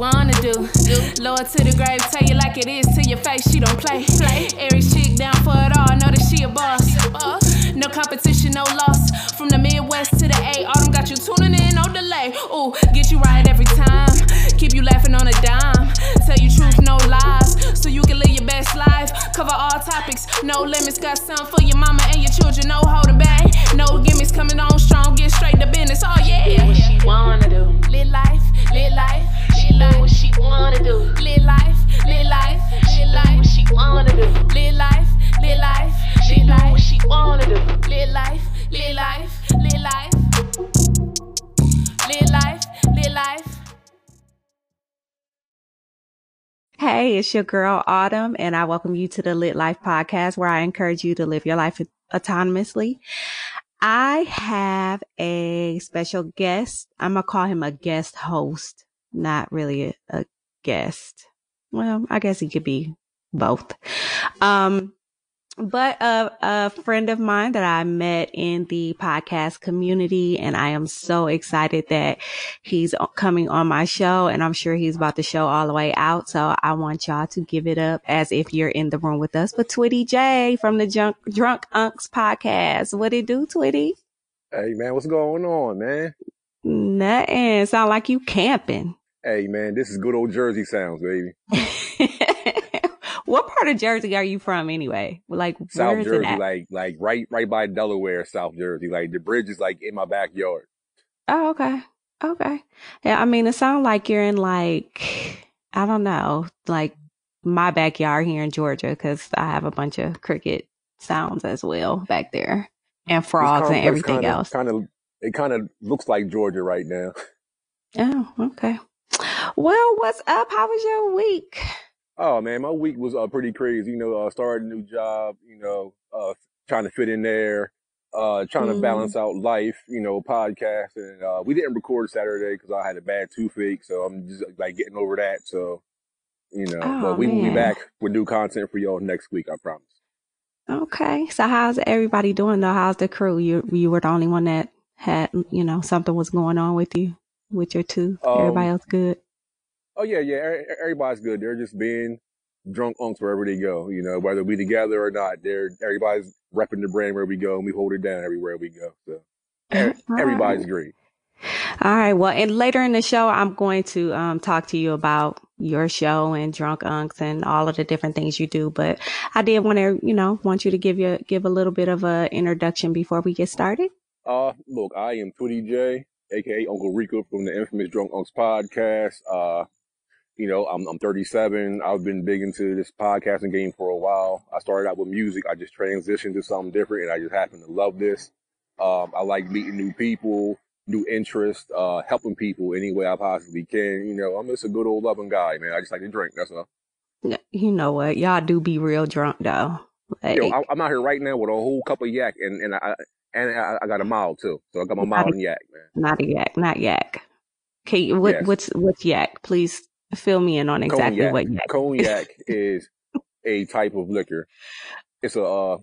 wanna do. Lower to the grave, tell you like it is to your face. She don't play. play. Every chick down for it all, know that she a boss. No competition, no loss. From the Midwest to the A, autumn got you tuning in, no delay. Ooh, get you right every time. Keep you laughing on a dime. Tell you truth, no lies. Best life. Cover all topics, no limits. Got some for your mama and your children, no holding back. No gimmicks coming on strong, get straight to business. Oh yeah. What she wanna do? Live life, live life, She live life. what she wanna do. Live life, live life, She live life. what she wanna do. Live life, live life, She live life. what she wanna do. Live life, live life, live life. Live life, live life. Hey, it's your girl Autumn, and I welcome you to the Lit Life podcast where I encourage you to live your life autonomously. I have a special guest. I'm gonna call him a guest host, not really a, a guest. Well, I guess he could be both. Um, but a, a friend of mine that I met in the podcast community, and I am so excited that he's coming on my show, and I'm sure he's about to show all the way out. So I want y'all to give it up as if you're in the room with us. But Twitty J from the Drunk, Drunk Unks podcast, what it do, Twitty? Hey man, what's going on, man? Nothing. Sound like you camping. Hey man, this is good old Jersey sounds, baby. what part of Jersey are you from anyway? Like South Jersey, like like right right by Delaware, South Jersey. Like the bridge is like in my backyard. Oh, okay. Okay. Yeah, I mean, it sounds like you're in like, I don't know, like my backyard here in Georgia, because I have a bunch of cricket sounds as well back there and frogs and everything else. Kind of, it kind of looks like Georgia right now. Oh, okay. Well, what's up? How was your week? Oh man, my week was uh, pretty crazy. You know, uh, started a new job. You know, uh, trying to fit in there, uh, trying to Mhm. balance out life. You know, podcast, and uh, we didn't record Saturday because I had a bad toothache, so I'm just like getting over that. So, you know, Oh, but we will be back with new content for y'all next week. I promise. Okay. So how's everybody doing though? How's the crew? You, you were the only one that had, you know, something was going on with you, with your tooth. Everybody Um, else good? Oh yeah, yeah. Everybody's good. They're just being drunk unks wherever they go. You know, whether we together or not. They're everybody's repping the brand where we go, and we hold it down everywhere we go. So everybody's great. All right. Well, and later in the show, I'm going to um, talk to you about your show and Drunk Unks and all of the different things you do. But I did want to, you know, want you to give you give a little bit of a introduction before we get started. Uh, look, I am Twitty J, aka Uncle Rico from the infamous Drunk Unks podcast. Uh, you know, I'm I'm 37. I've been big into this podcasting game for a while. I started out with music. I just transitioned to something different, and I just happen to love this. Um, I like meeting new people, new interests, uh, helping people any way I possibly can. You know, I'm just a good old loving guy, man. I just like to drink. That's all. You know what? Y'all do be real drunk though. Like, Yo, I, I'm out here right now with a whole cup of yak, and and I and I, I got a mild too. So I got my mild and yak, man. not a yak, not yak. Okay, what Yes. what's what's yak? Please fill me in on exactly cognac. what yak. Cognac is a type of liquor. It's a, uh,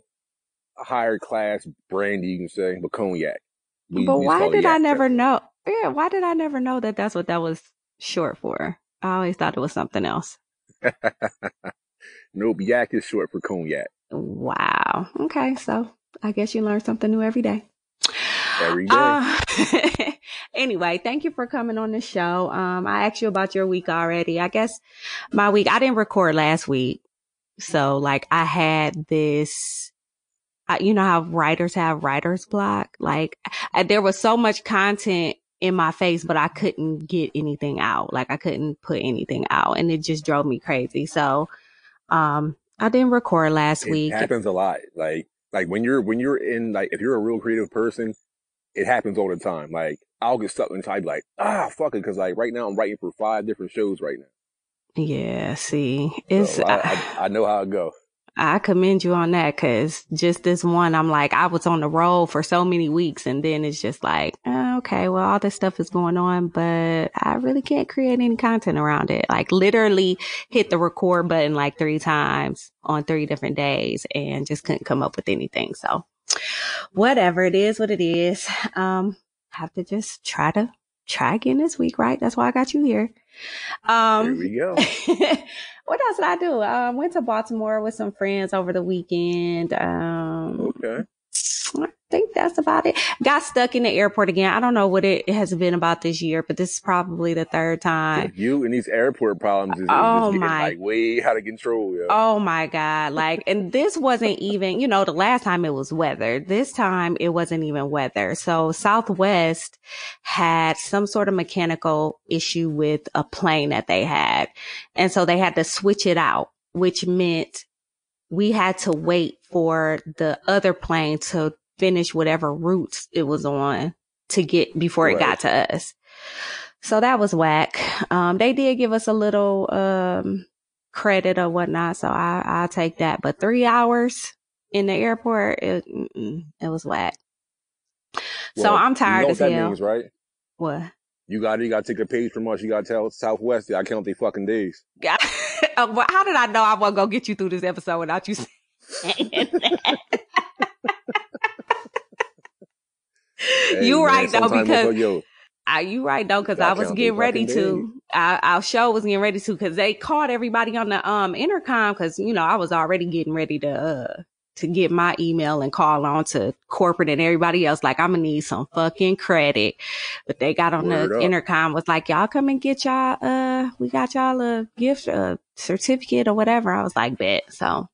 higher class brandy, you can say, but cognac. We- But we why did I never know? Yeah, why did I never know that that's what that was short for? I always thought it was something else. nope, yak is short for cognac. Wow. Okay, so I guess you learn something new every day. Every day. Uh, anyway, thank you for coming on the show. Um, I asked you about your week already. I guess my week, I didn't record last week. So like I had this, I, you know how writers have writer's block? Like I, there was so much content in my face, but I couldn't get anything out. Like I couldn't put anything out and it just drove me crazy. So, um, I didn't record last it week. It happens a lot. Like, like when you're, when you're in, like, if you're a real creative person, it happens all the time. Like, I'll get stuck inside, like, ah, fuck it. Cause like right now I'm writing for five different shows right now. Yeah, see, it's, So I, I, I know how it go. I commend you on that because just this one, I'm like, I was on the road for so many weeks and then it's just like, oh, okay, well, all this stuff is going on, but I really can't create any content around it. Like literally hit the record button like three times on three different days and just couldn't come up with anything. So whatever it is, what it is, um, have to just try to try again this week, right? That's why I got you here. Um, we go. what else did I do? Um, went to Baltimore with some friends over the weekend. Um, Okay. I think that's about it. Got stuck in the airport again. I don't know what it has been about this year, but this is probably the third time. You and these airport problems is, Oh, my- like way out of control, yo. Oh my God. Like, and this wasn't even, you know, the last time it was weather. This time it wasn't even weather. So Southwest had some sort of mechanical issue with a plane that they had. And so they had to switch it out, which meant we had to wait for the other plane to finish whatever routes it was on to get before it got to us. So that was whack. Um, they did give us a little, um, credit or whatnot. So I, I'll take that. But three hours in the airport, it, it was whack. so I'm you tired know as that hell. means, right? What? You got you got to take a page from us. You got to tell Southwest. I count they fucking days. Uh, well, How did I know I wasn't gonna get you through this episode without you saying that? Hey, you man, right though because yo, I, you right though, because I was getting ready to. Our, our show was getting ready to because they called everybody on the um intercom because you know I was already getting ready to uh to get my email and call on to corporate and everybody else like I'm gonna need some fucking credit, but they got on Word the up. intercom was like y'all come and get y'all uh we got y'all a gift a certificate or whatever. I was like bet so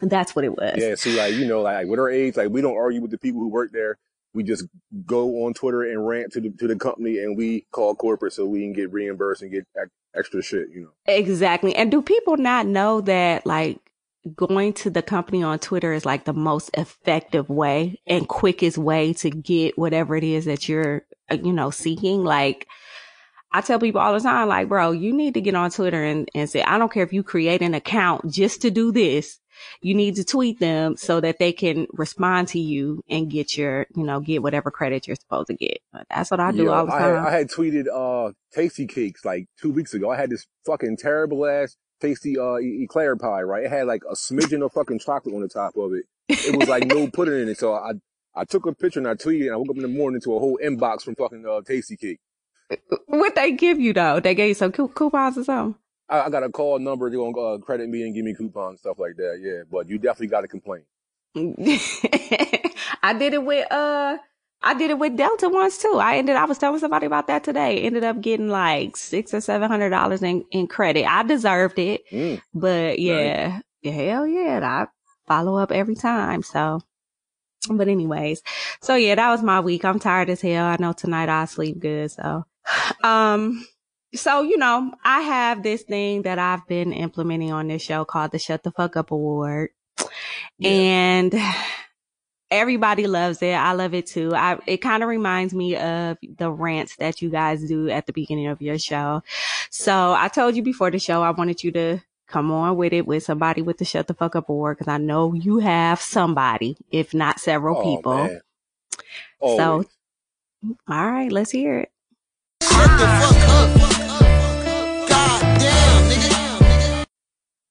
that's what it was. yeah. See, like you know, like with our age, like we don't argue with the people who work there. We just go on Twitter and rant to the to the company, and we call corporate so we can get reimbursed and get extra shit. You know. Exactly. And do people not know that like going to the company on Twitter is like the most effective way and quickest way to get whatever it is that you're, uh, you know, seeking? Like, I tell people all the time, like, bro, you need to get on Twitter and, and say, I don't care if you create an account just to do this. You need to tweet them so that they can respond to you and get your, you know, get whatever credit you're supposed to get. That's what I do Yo, all the I time. I had tweeted uh Tastykakes like two weeks ago. I had this fucking terrible ass tasty uh eclair pie, right? It had like a smidgen of fucking chocolate on the top of it. It was like no pudding in it. So I I took a picture and I tweeted and I woke up in the morning to a whole inbox from fucking uh Tastykake. what they give you though? They gave you some coup- coupons or something? I, I got a call number. They're gonna uh, credit me and give me coupons stuff like that. Yeah, but you definitely got to complain. I did it with uh I did it with Delta once too. I ended I was telling somebody about that today. Ended up getting like six or seven hundred dollars in, in credit. I deserved it. Mm. But yeah, hell yeah. I follow up every time. So but anyways. So yeah, that was my week. I'm tired as hell. I know tonight I'll sleep good. So um so, you know, I have this thing that I've been implementing on this show called the Shut the Fuck Up Award. Yeah. And everybody loves it. I love it too. I, it kind of reminds me of the rants that you guys do at the beginning of your show. So I told you before the show, I wanted you to come on with it with somebody with the Shut the Fuck Up Award because I know you have somebody, if not several Oh, people. man. So, all right, let's hear it. Shut the fuck up. God damn, nigga.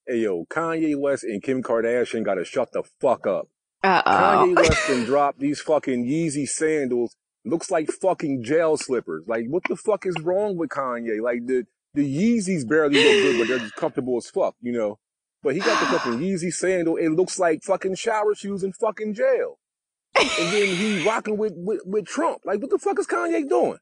Hey yo, Kanye West and Kim Kardashian gotta shut the fuck up. Uh Kanye. West and dropped these fucking Yeezy sandals. Looks like fucking jail slippers. Like, what the fuck is wrong with Kanye? Like, the, the Yeezys barely look good, but they're just comfortable as fuck, you know? But he got the fucking Yeezy sandal. It looks like fucking shower shoes in fucking jail. And then he rocking with, with, with Trump. Like, what the fuck is Kanye doing?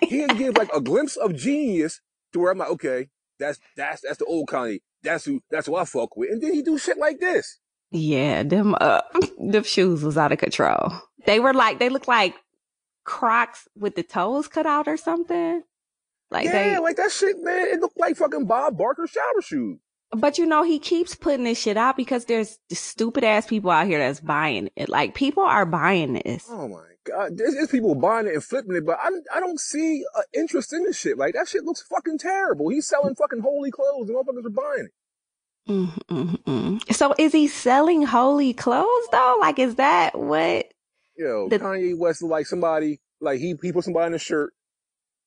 He didn't give like a glimpse of genius to where I'm like, okay, that's, that's, that's the old Kanye. That's who, that's who I fuck with. And then he do shit like this. Yeah, them uh them shoes was out of control. They were like they looked like Crocs with the toes cut out or something. Like yeah, they like that shit, man. It looked like fucking Bob Barker shower shoes. but you know he keeps putting this shit out because there's stupid ass people out here that's buying it. Like people are buying this. Oh my god, there's, there's people buying it and flipping it, but I, I don't see uh, interest in this shit. Like that shit looks fucking terrible. He's selling fucking holy clothes and motherfuckers are buying it. Mm, mm, mm. So is he selling holy clothes though? Like is that what Yo, The- Kanye West is like somebody, like he, he put somebody in a shirt,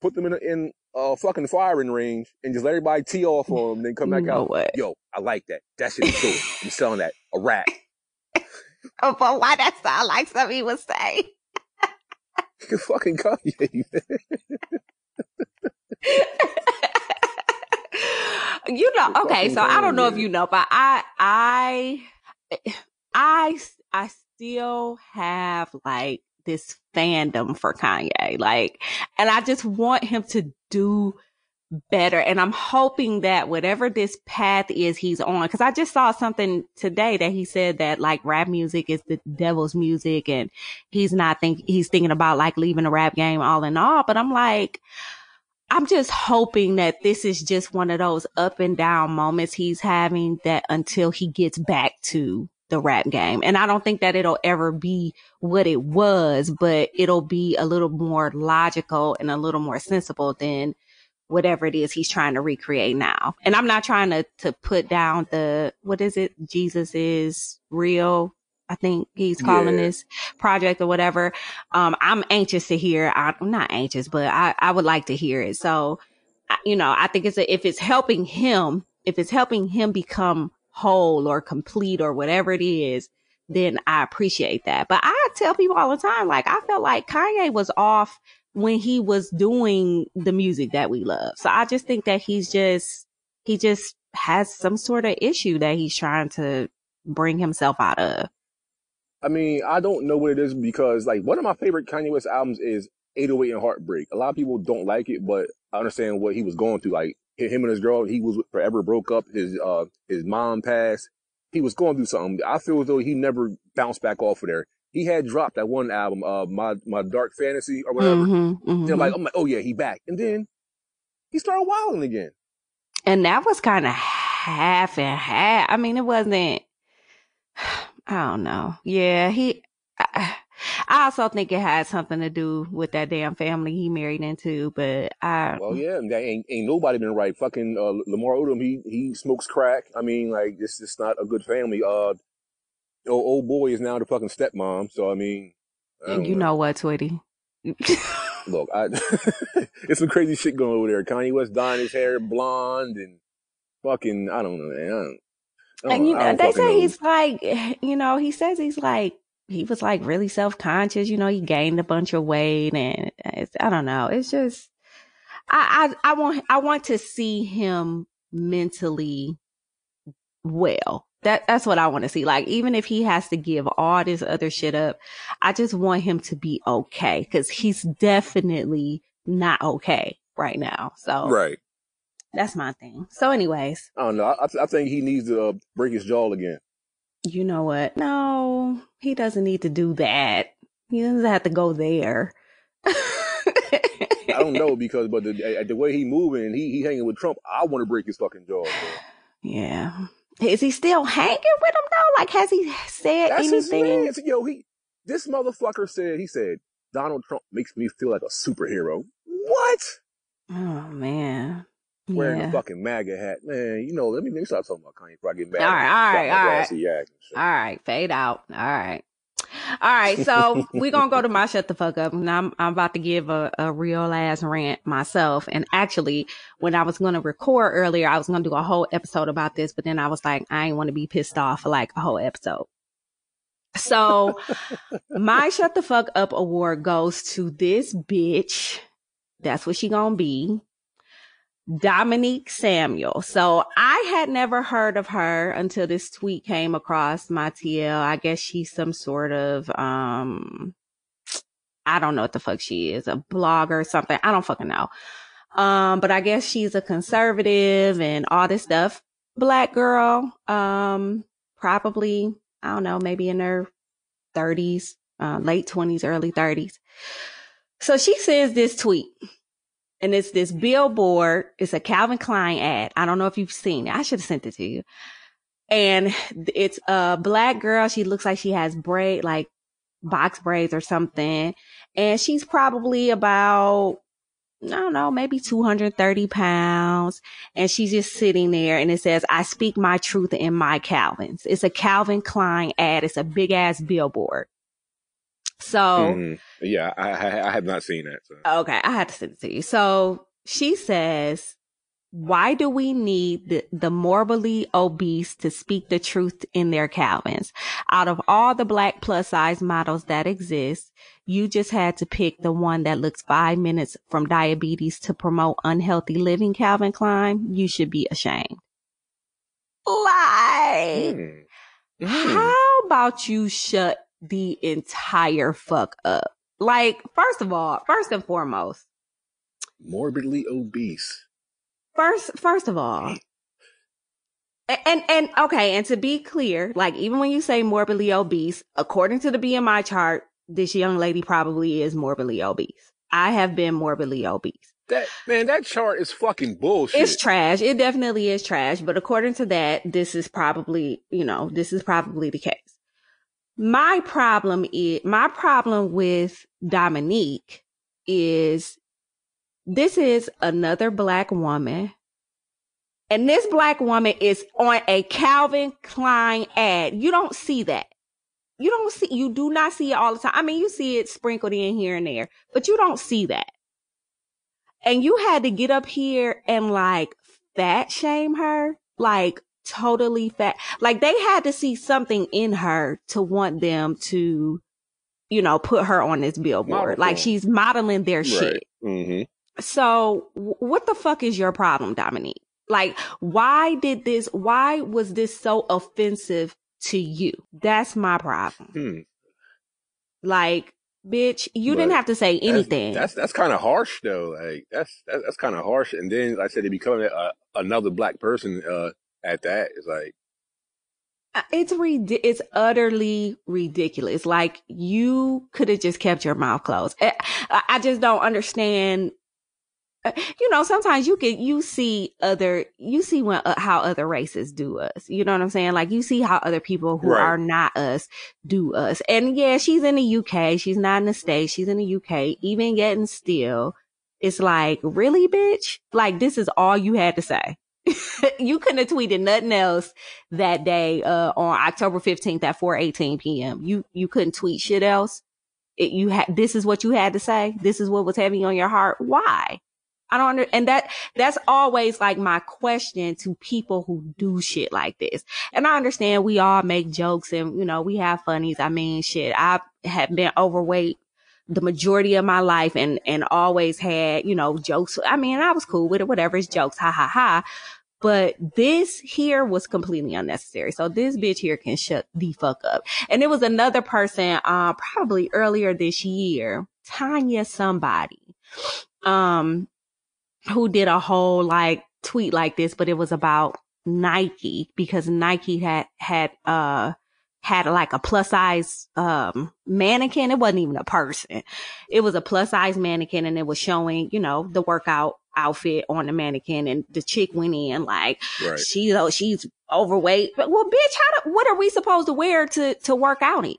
put them in a, in a fucking firing range, and just let everybody tee off on them, then come back You know out. what? Yo, I like that. That shit is cool. I'm selling that. A rack. Oh, but why that sound like something he would say? You fucking Kanye. you know, okay, so I don't know if you know, but I, I, eh, I, I still have like this fandom for Kanye, like, and I just want him to do better. And I'm hoping that whatever this path is he's on, because I just saw something today that he said that like rap music is the devil's music, and he's not think he's thinking about like leaving the rap game all in all. But I'm like. I'm just hoping that this is just one of those up and down moments he's having that until he gets back to the rap game. And I don't think that it'll ever be what it was, but it'll be a little more logical and a little more sensible than whatever it is he's trying to recreate now. And I'm not trying to, to put down the, what is it? Jesus is real. I think he's calling Yeah. this project or whatever. Um, I'm anxious to hear. I, I'm not anxious, but I, I would like to hear it. So, you know, I think it's a, if it's helping him, if it's helping him become whole or complete or whatever it is, then I appreciate that. But I tell people all the time, like I felt like Kanye was off when he was doing the music that we love. So I just think that he's just, he just has some sort of issue that he's trying to bring himself out of. I mean, I don't know what it is because like one of my favorite Kanye West albums is 808 and Heartbreak. A lot of people don't like it, but I understand what he was going through. Like him and his girl, he was forever broke up. His uh his mom passed. He was going through something. I feel as though he never bounced back off of there. He had dropped that one album, uh, my my dark fantasy or whatever. Mhm, mhm. And I'm like, I'm like, oh yeah, he back. And then he started wilding again. and that was kind of half and half. I mean, it wasn't. I don't know. Yeah, he. I, I also think it had something to do with that damn family he married into, but I. Well, yeah, that ain't ain't nobody been right. Fucking uh, Lamar Odom, he he smokes crack. I mean, like it's just not a good family. Uh, old, old boy is now the fucking stepmom. So I mean, I you know what, Twitty? look, I it's some crazy shit going over there. Kanye West dyeing his hair blonde and fucking I don't know, man. I don't, I don't, and you know, they say know. he's like, you know, he says he's like, he was like really self conscious. You know, he gained a bunch of weight, and it's, I don't know. It's just, I, I, I want, I want to see him mentally well. That that's what I want to see. Like, even if he has to give all this other shit up, I just want him to be okay because he's definitely not okay right now. So right. That's my thing. So, anyways, I don't know. I, I think he needs to uh, break his jaw again. you know what? No, he doesn't need to do that. He doesn't have to go there. I don't know because, but the, the way he moving, he he hanging with Trump. I want to break his fucking jaw. Bro. Yeah. Is he still hanging with him though? Like, has he said That's his anything? man. Yo, he this motherfucker said he said Donald Trump makes me feel like a superhero. What? Oh man. Wearing Yeah. a fucking MAGA hat, man. You know, let me let me start talking about Kanye before I get mad. All right, all right, all right. All right, fade out. All right. All right, so we're gonna go to my shut the fuck up. And I'm I'm about to give a, a real ass rant myself. And actually, when I was gonna record earlier, I was gonna do a whole episode about this, but then I was like, I ain't wanna be pissed off for like a whole episode. So my shut the fuck up award goes to this bitch. That's what she gonna be. Dominique Samuel. So I had never heard of her until this tweet came across my TL. I guess she's some sort of, um, I don't know what the fuck she is, a blogger or something. I don't fucking know. Um, but I guess she's a conservative and all this stuff. Black girl, um, probably, I don't know, maybe in her thirties, uh, late twenties, early thirties. So she says this tweet and it's this billboard. It's a Calvin Klein ad. I don't know if you've seen it. I should have sent it to you. And it's a black girl. She looks like she has braid, like box braids or something. And she's probably about, I don't know, maybe 230 pounds. And she's just sitting there and it says, I speak my truth in my Calvins. It's a Calvin Klein ad. It's a big ass billboard. So, Mhm. Yeah, I, I I have not seen that. So. Okay, I had to send it to you. So she says, Why do we need the, the morbidly obese to speak the truth in their Calvins? Out of all the black plus size models that exist, you just had to pick the one that looks five minutes from diabetes to promote unhealthy living, Calvin Klein. You should be ashamed. Like, Hmm. Hmm. how about you shut the entire fuck up? Like, first of all, first and foremost, Morbidly obese. first, first of all, and, and, okay. And to be clear, like, even when you say morbidly obese, according to the BMI chart, this young lady probably is morbidly obese. I have been morbidly obese. That man, that chart is fucking bullshit. It's trash. It definitely is trash. But according to that, this is probably, you know, this is probably the case. My problem is, my problem with Dominique is this is another black woman. And this black woman is on a Calvin Klein ad. You don't see that. You don't see, you do not see it all the time. I mean, you see it sprinkled in here and there, but you don't see that and you had to get up here and like fat shame her, like totally fat. Like they had to see something in her to want them to, you know, put her on this billboard. Model Like she's modeling their shit. Mm-hmm. So w- what the fuck is your problem, Dominique? Like, why did this, why was this so offensive to you? That's my problem. Hmm. Like, bitch, you didn't have to say That's- anything. That's that's, kind of harsh though. Like that's that's, that's kind of harsh. And then, like I said, to become a, another black person uh, at that is like, Uh, It's rid- it's utterly ridiculous. Like you could have just kept your mouth closed. Eh, I just don't understand. Uh, You know, sometimes you can you see other you see when uh, how other races do us. You know what I'm saying? Like you see how other people who Right. are not us do us. And yeah, she's in the UK. She's not in the States. She's in the UK. Even yet and still, it's like really, bitch. Like this is all you had to say. you couldn't have tweeted nothing else that day uh on October 15th at 4:18 p.m. You you couldn't tweet shit else. It, you had this is what you had to say. This is what was heavy on your heart. Why? I don't under and that that's always like my question to people who do shit like this. And I understand we all make jokes and you know we have funnies. I mean shit. I have been overweight the majority of my life and and always had, you know, jokes. I mean, I was cool with it, whatever, it's jokes, ha ha ha. But this here was completely unnecessary. So this bitch here can shut the fuck up. And it was another person, uh, probably earlier this year, Tanya somebody, um, who did a whole like tweet like this, but it was about Nike because Nike had, had, uh, had like a plus size, um, mannequin. It wasn't even a person. It was a plus size mannequin and it was showing, you know, the workout outfit on the mannequin and the chick went in like, right. she oh, she's overweight. But well, bitch, how do, what are we supposed to wear to to work out in?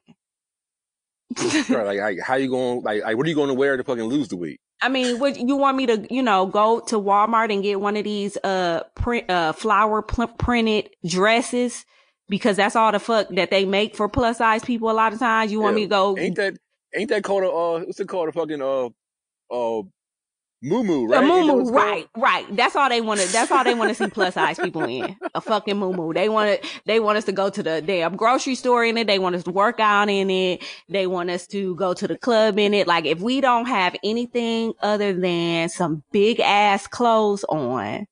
right. Like, like, how you going? Like, like, what are you going to wear to fucking lose the weight? I mean, would you want me to, you know, go to Walmart and get one of these uh print uh flower pl- printed dresses because that's all the fuck that they make for plus size people a lot of times. You want Yeah. me to go Ain't that ain't that called a uh, what's it called? A fucking uh uh moo right? That moo right, right. That's all they want to. That's all they want to see plus size people in a fucking moo They want to. They want us to go to the damn grocery store in it. They want us to work out in it. They want us to go to the club in it. Like if we don't have anything other than some big ass clothes on,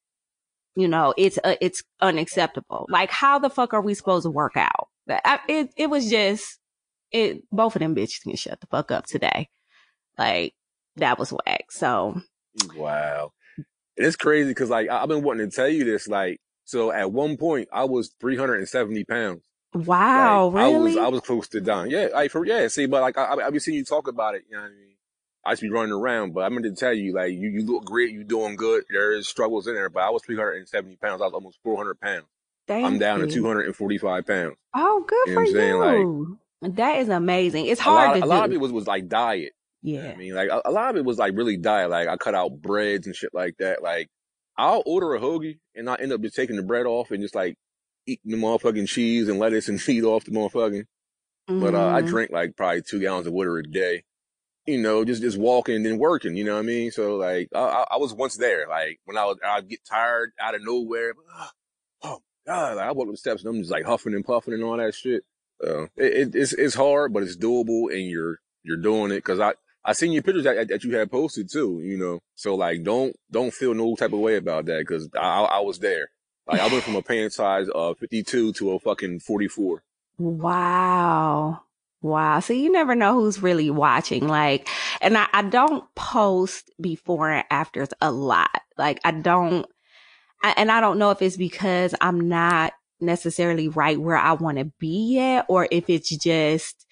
you know, it's uh, it's unacceptable. Like how the fuck are we supposed to work out? I, it it was just it. Both of them bitches can shut the fuck up today. Like that was whack. So. Wow. And it's crazy because like I- I've been wanting to tell you this. Like, so at one point I was 370 pounds. Wow, Like, I was? I was close to dying. Yeah, like for yeah. See, but like I I, I be seeing you talk about it. You know what I mean? I used to be running around, but I meant to tell you, like you you look great, you doing good. There is struggles in there, but I was 370 pounds. I was almost 400 pounds. I'm Thank down to 245 pounds. Oh, good You know for I'm you. that is amazing. It's A hard lot, to a lot of it was was like diet. You know yeah. I mean, like a, a lot of it was like really diet. Like I cut out breads and shit like that. Like I'll order a hoagie and I end up just taking the bread off and just like eating the motherfucking cheese and lettuce and feed off the motherfucking. But uh, I Mhm. drink like probably two gallons of water a day. You know, just just walking and working. You know what I mean? So like, I, I, was once there. Like when I was, I'd get tired out of nowhere. Ah, oh God! Like, I walk up the steps and I'm just like huffing and puffing and all that shit. So it, it, it's it's hard, but it's doable, and you're you're doing it because I I seen your pictures that, that you had posted too. You know, so like don't don't feel no type of way about that because I I was there. Like I went from a pant size of 52 to a fucking 44. Wow. Wow. So you never know who's really watching. Like, and I, I don't post before and afters a lot. Like, I don't, I, and I don't know if it's because I'm not necessarily right where I want to be yet, or if it's just,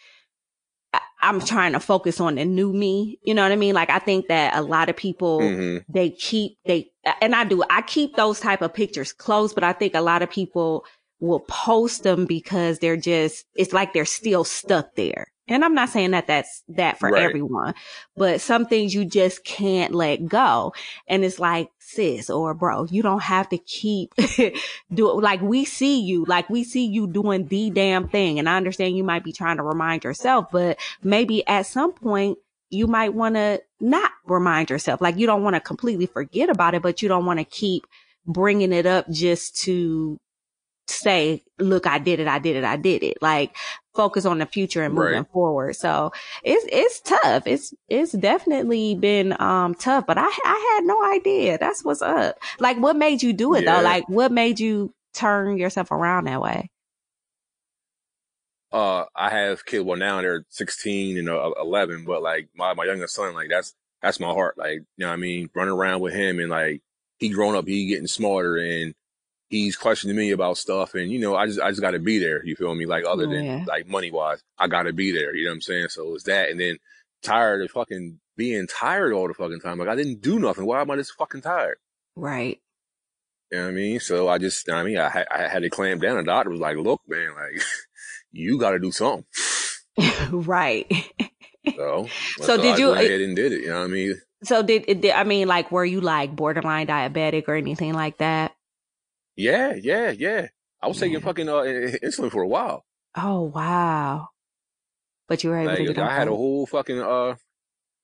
I- I'm trying to focus on the new me. You know what I mean? Like, I think that a lot of people, hmm they keep they and I do I keep those type of pictures close, but I think a lot of people will post them because they're just it's like they're still stuck there. And I'm not saying that that's that for Right. everyone, but some things you just can't let go. And it's like, sis or bro, you don't have to keep do like we see you, like we see you doing the damn thing. And I understand you might be trying to remind yourself, but maybe at some point you might want to not remind yourself. Like you don't want to completely forget about it, but you don't want to keep bringing it up just to say, look, I did it. I did it. I did it. Like focus on the future and moving Right. forward. So it's, it's tough. It's, it's definitely been, um, tough, but I, I had no idea. That's what's up. Like what made you do it Yeah. though? Like what made you turn yourself around that way? uh, I have kids. Well, now they're 16 and uh, 11, but like my, my youngest son, like that's, that's my heart. Like, you know what I mean? Running around with him and like he grown up, he getting smarter and he's questioning me about stuff. And, you know, I just, I just got to be there. You feel me? Like other than Yeah. like money wise, I got to be there. You know what I'm saying? So it's that. And then tired of fucking being tired all the fucking time. Like I didn't do nothing. Why am I just fucking tired? Right. You know what I mean? So I just, you know what I mean, I, had- I had to clamp down. The doctor was like, look, man, like you got to do something. right. So, So did I you- went eh ahead and did it? You know what I mean? So did, did I mean like were you like borderline diabetic or anything like that? Yeah, yeah, yeah. I was taking fucking uh, insulin for a while. Oh wow. But you were able Like, to get I had a whole fucking uh,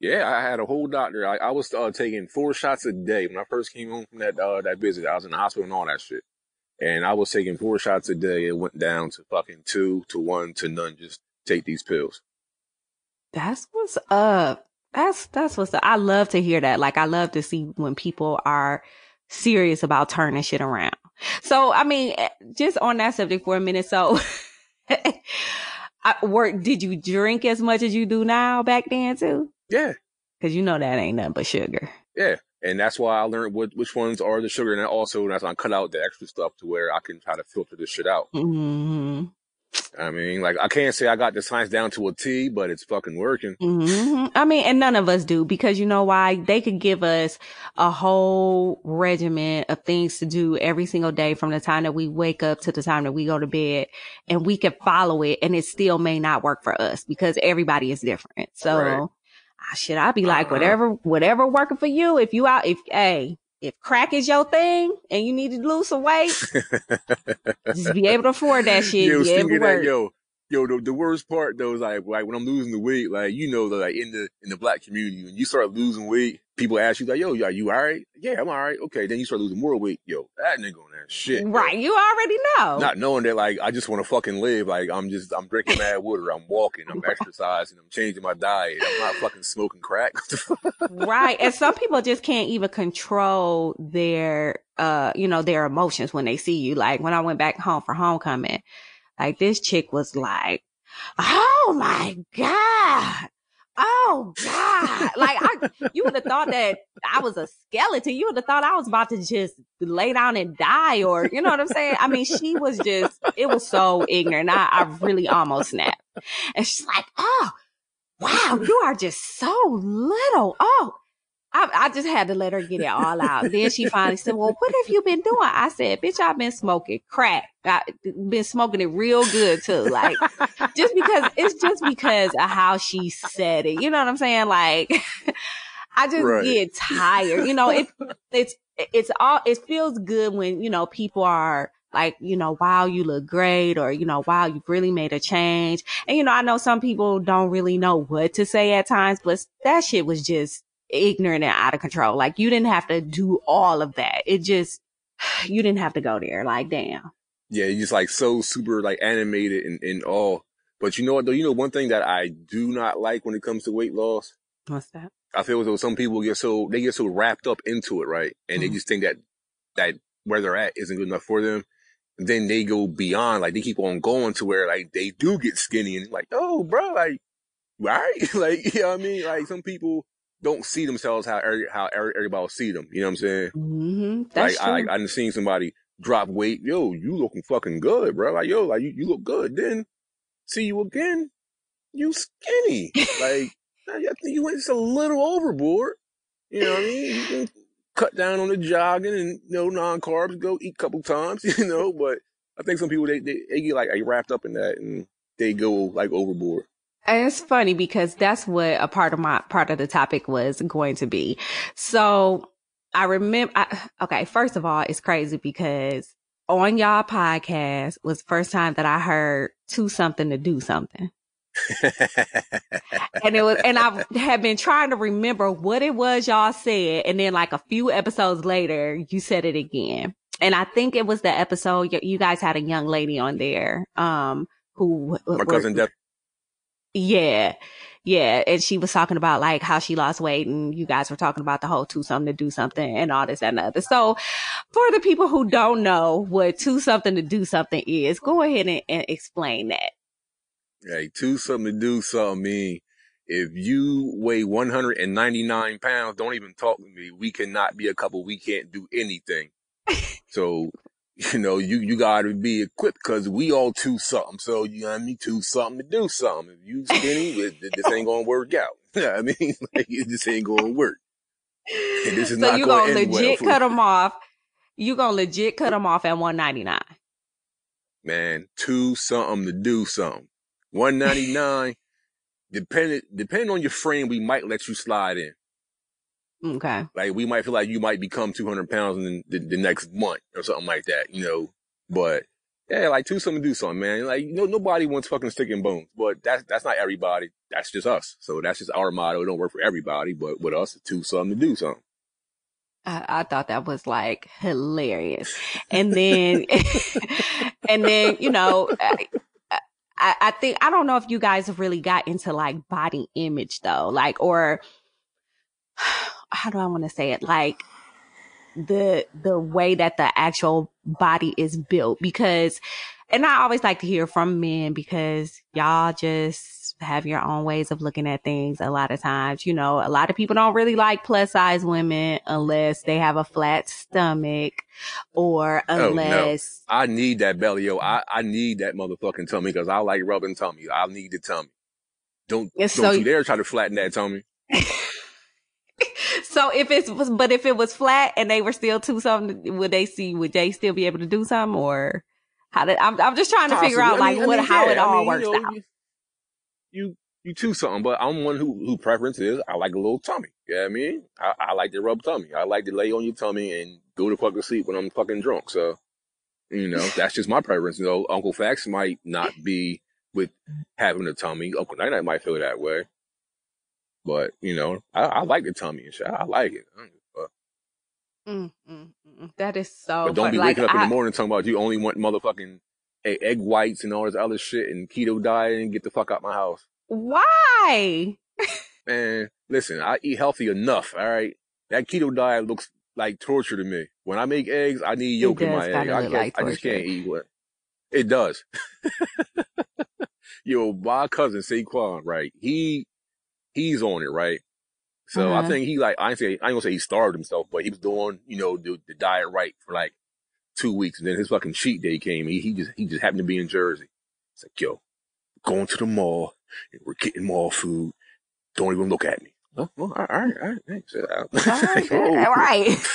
yeah, I had a whole doctor. I, I was uh, taking four shots a day when I first came home from that uh, that visit. I was in the hospital and all that shit, and I was taking four shots a day. It went down to fucking two to one to none. Just take these pills. That's what's up. That's that's what's up. I love to hear that. Like I love to see when people are serious about turning shit around. So I mean, eh, just on that subject for a minute. So, I, work. Did you drink as much as you do now back then too? Yeah, Because you know that ain't nothing but sugar. yeah. And that's why I learned what which ones are the sugar, and also that's why I cut out the extra stuff to where I can try to filter this shit out. hmm I mean, like I can't say I got the science down to a T, but it's fucking working. hmm I mean, and none of us do because you know why? They could give us a whole regimen of things to do every single day from the time that we wake up to the time that we go to bed and we can follow it and it still may not work for us because everybody is different. So Right. ah, shit, I'd be like, Uh-huh. whatever, whatever working for you. If you out, if, hey, if crack is your thing and you need to lose some weight, just be able to afford that shit. yo, be able speaking to of that, yo, yo, the, the worst part though is like, like when I'm losing the weight, like you know, like in the in the black community, when you start losing weight, people ask you like, yo, are you all right? Yeah, I'm all right. Okay, then you start losing more weight, yo, that nigga on that shit, yo. Right. You already know. Not knowing that, like, I just want to fucking live. Like, I'm just, I'm drinking mad water. I'm walking. I'm exercising. I'm changing my diet. I'm not fucking smoking crack. right and some people just can't even control their uh you know their emotions when they see you like when i went back home for homecoming like this chick was like oh my god oh god. Like i you would have thought that i was a skeleton. You would have thought i was about to just lay down and die or you know what i'm saying? I mean she was just it was so ignorant. I, I really almost snapped. And she's like oh wow, you are just so little. Oh, I, I just had to let her get it all out. Then she finally said, well, what have you been doing? I said, bitch, I've been smoking crack. I been smoking it real good too. Like, just because it's just because of how she said it. You know what I'm saying? Like, I just Right. get tired. You know, it, it's, it's all, it feels good when, you know, people are like, you know, wow, you look great or, you know, wow, you've really made a change. And, you know, I know some people don't really know what to say at times, but that shit was just ignorant and out of control. Like you didn't have to do all of that. It just, you didn't have to go there. Like, damn. Yeah, he's just like so super like animated and, and all. But you know what though? You know one thing that I do not like when it comes to weight loss? What's that? I feel as though some people get so they get so wrapped up into it, right? And they Mhm. just think that that where they're at isn't good enough for them. then they go beyond, like they keep on going to where like they do get skinny and like, oh, bro, like, right? like, you know what I mean? Like some people don't see themselves how every, how every- everybody will see them. You know what I'm saying? hmm That's like true. I, I done seen somebody drop weight. Yo, you looking fucking good, bro. Like, yo, like you, you look good. Then see you again, you skinny. like, I think you went just a little overboard. You know what I mean? You can cut down on the jogging and you know non carbs. Go eat a couple times. You know, but I think some people they they, they get like wrapped up in that and they go like overboard. And it's funny because that's what a part of my part of the topic was going to be. So I remember, I, okay, first of all, it's crazy because on y'all podcast was the first time that I heard to something to do something. And it was, and I had been trying to remember what it was y'all said. And then like a few episodes later, you said it again. And I think it was the episode you, guys had a young lady on there, um, who My cousin Deb. Yeah. Yeah. And she was talking about like how she lost weight and you guys were talking about the whole two something to do something and all this and other. So for the people who don't know what two something to do something is, go ahead and, and explain that. Hey, two something to do something mean if you weigh 199 pounds, don't even talk to me. We cannot be a couple. We can't do anything. so, you know, you, you gotta be equipped because we all two something. So, you know I mean? Two something to do something. If you skinny, it- this ain't gonna work out. I mean, like, it just ain't gonna work. And this is so not you gonna gonna end well legit cut them off. You gonna legit cut them off at 199. Man, two something to do something. 199, depending, depending on your frame, we might let you slide in. Okay. Like we might feel like you might become 200 pounds in the, the next month or something like that, you know. But yeah, like do something, do something, man. Like you know, nobody wants fucking stick and bones, but that's that's not everybody. That's just us. So that's just our motto. It don't work for everybody, but with us, do something to do something. I, I thought that was like hilarious. And then, and then, you know, I, I, I think, I don't know if you guys have really got into like body image though, like, or how do I want to say it? Like the, the way that the actual body is built because, and I always like to hear from men because y'all just have your own ways of looking at things a lot of times. You know, a lot of people don't really like plus size women unless they have a flat stomach or Oh, no. unless I need that belly, yo. I, I need that motherfucking tummy because I like rubbing tummy. I need the tummy. Don't don't you dare try to flatten that tummy. so if it's but if it was flat and they were still two something would they see would they still be able to do something or how did I'm I'm just trying to figure out Possibly. I like mean- I what mean, how yeah, it I all mean, works you know, out. You, you you choose something, but I'm one who who preference is I like a little tummy. You know I mean? I, I like to rub tummy. I like to lay on your tummy and go to fucking sleep when I'm fucking drunk. So, you know, that's just my preference. You know, Uncle Fax might not be with having a tummy. Uncle Night Night might feel that way. But, you know, I, I like the tummy and shit. I like it. I don't give a fuck. Mm, mm, mm. That is so. But don't be like, waking up in I- the morning talking about you only want motherfucking egg, egg whites and all this other shit and keto diet and get the fuck out my house. Why? Man, listen, I eat healthy enough, all right? That keto diet looks like torture to me. When I make eggs, I need yolk in my egg. I, can't, like I just can't eat what. It does. Yo, my cousin Saquon, right? He, he's on it, right? So I Uh-huh. think he like, I ain't say, I ain't gonna say he starved himself, but he was doing, you know, the, the diet right for like two weeks. And then his fucking cheat day came. He, he just, he just happened to be in Jersey. It's like, yo, going to the mall and we're getting mall food. Don't even look at me. Oh, well, all right, all right, thanks. Alright, right.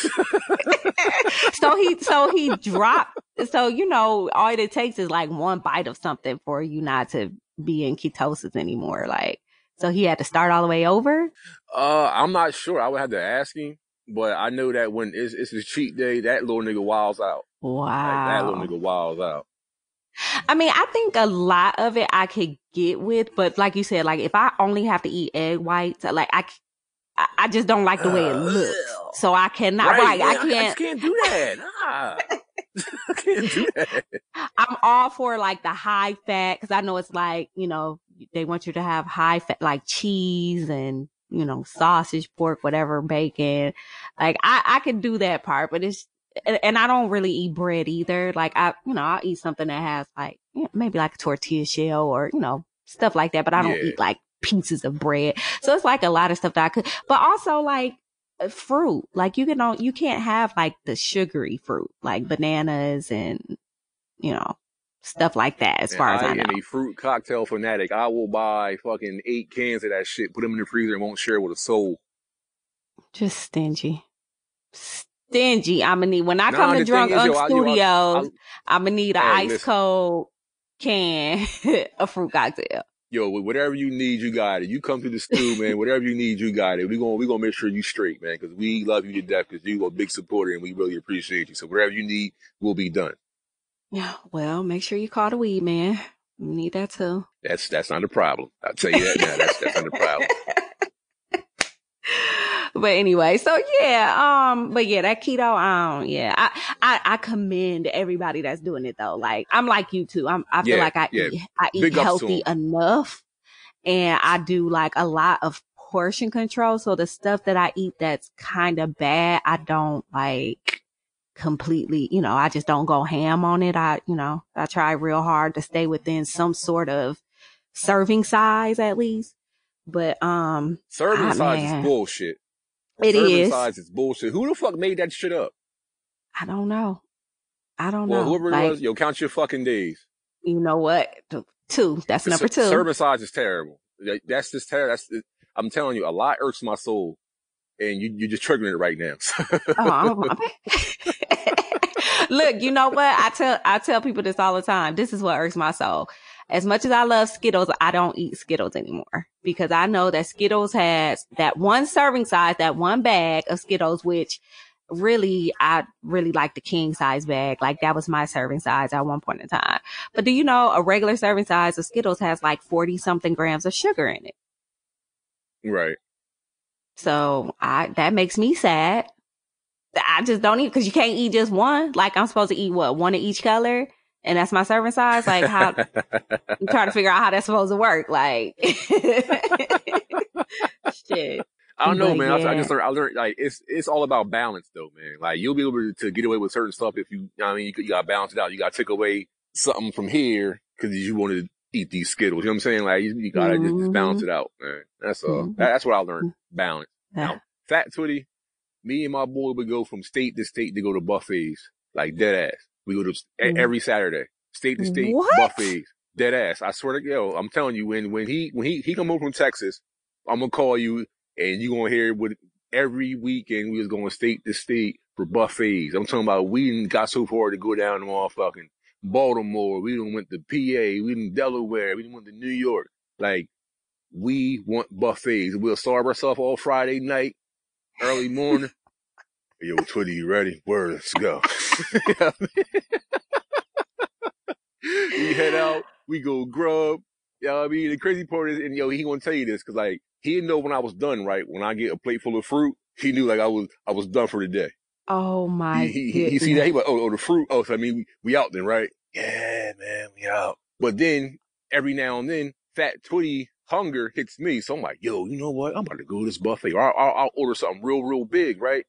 so he so he dropped so you know all it takes is like one bite of something for you not to be in ketosis anymore like so he had to start all the way over Uh, I'm not sure. I would have to ask him, but I know that when it's, it's his cheat day, that little nigga wilds out. Wow. Like, that little nigga wilds out. I mean, I think a lot of it I could get with, but like you said, like if I only have to eat egg whites, like I, I just don't like the way it looks. So I cannot, right, yeah, I I can't, just can't do that. Nah. I can't do that. I'm all for like the high fat, cause I know it's like, you know, they want you to have high fat, like cheese and, you know, sausage, pork, whatever, bacon. Like I, I can do that part, but it's, and I don't really eat bread either. Like I, you know, I'll eat something that has like, maybe like a tortilla shell or, you know, stuff like that, but I don't Yeah. eat like pieces of bread. So it's like a lot of stuff that I could, but also like, uh, fruit like you can don't you can't have like the sugary fruit like bananas and you know stuff like that as And far as I am know. a fruit cocktail fanatic. I will buy fucking eight cans of that shit, put them in the freezer, and won't share with a soul. Just stingy. Stingy. I'm gonna need when I Nah, come to Drunk Unk yo, I- Studios, I'm gonna need an Hey, ice listen. cold can of fruit cocktail. Yo, whatever you need, you got it. You come to the stew, man. Whatever you need, you got it. We gonna we gonna make sure you straight, man, because we love you to death. Because you a big supporter, and we really appreciate you. So whatever you need we'll be done. Yeah. Well, make sure you call the weed man. We need that too. That's that's not a problem. I'll tell you that now. That's that's not a problem. but anyway, so yeah, um, but yeah, that keto, um, yeah, I, I, I commend everybody that's doing it though. Like, I'm like you too. I'm, I feel Yeah, like I yeah. eat, I eat Big ups to healthy enough and I do like a lot of portion control. So the stuff that I eat that's kind of bad, I don't like completely, you know, I just don't go ham on it. I, you know, I try real hard to stay within some sort of serving size at least. But, um, Serving Ah, size man. is bullshit. it Serving is. size is bullshit. Who the fuck made that shit up? I don't know. I don't Well, know. whoever like, it was, yo, count your fucking days. you know what? Two. That's number two. Serving size is terrible. That's just terrible. That's I'm telling you, a lot irks my soul, and you you're just triggering it right now. Oh, Look, you know what? I tell I tell people this all the time. This is what irks my soul. As much as I love Skittles, I don't eat Skittles anymore because I know that Skittles has that one serving size, that one bag of Skittles, which really, I really like the king size bag. Like that was my serving size at one point in time. But do you know a regular serving size of Skittles has like 40 something grams of sugar in it? right. So I, that makes me sad. I just don't eat because you can't eat just one. Like I'm supposed to eat what? One of each color. And that's my serving size. Like how, I'm trying to figure out how that's supposed to work. Like, shit. I don't know, But man. I, I just learned, I learned like it's it's all about balance, though, man. Like you'll be able to get away with certain stuff if you, you know what I mean, you, you got to balance it out. You got to take away something from here because you wanted to eat these Skittles. You know what I'm saying? Like you, you got to just, just balance Mhm. it out, man. That's all. Mhm. That, that's what I learned. Balance. Yeah. Now, Fat Twitty, me and my boy would go from state to state to go to buffets, like dead ass. We go to Mhm. every Saturday, state to state What? buffets, dead ass. I swear to yo, I'm telling you, when when he when he he come over from Texas, I'm gonna call you and you gonna hear what every weekend we was going state to state for buffets. I'm talking about we didn't got so far to go down to motherfucking Baltimore. We didn't went to PA. We didn't Delaware. We didn't went to New York. Like we want buffets. We'll starve ourselves all Friday night, early morning. Yo, Twitty, you ready? Word, let's go. we head out, we go grub. You know what I mean? The crazy part is, and yo, he gonna tell you this, cause like, he didn't know when I was done, right? When I get a plate full of fruit, he knew like I was, I was done for the day. Oh my He, he, he see that? He went, oh, oh, the fruit. Oh, so I mean, we, we out then, right? Yeah, man, we out. But then every now and then, fat twitty hunger hits me. So I'm like, yo, you know what? I'm about to go to this buffet. Or I'll, I'll, order something real, real big, right?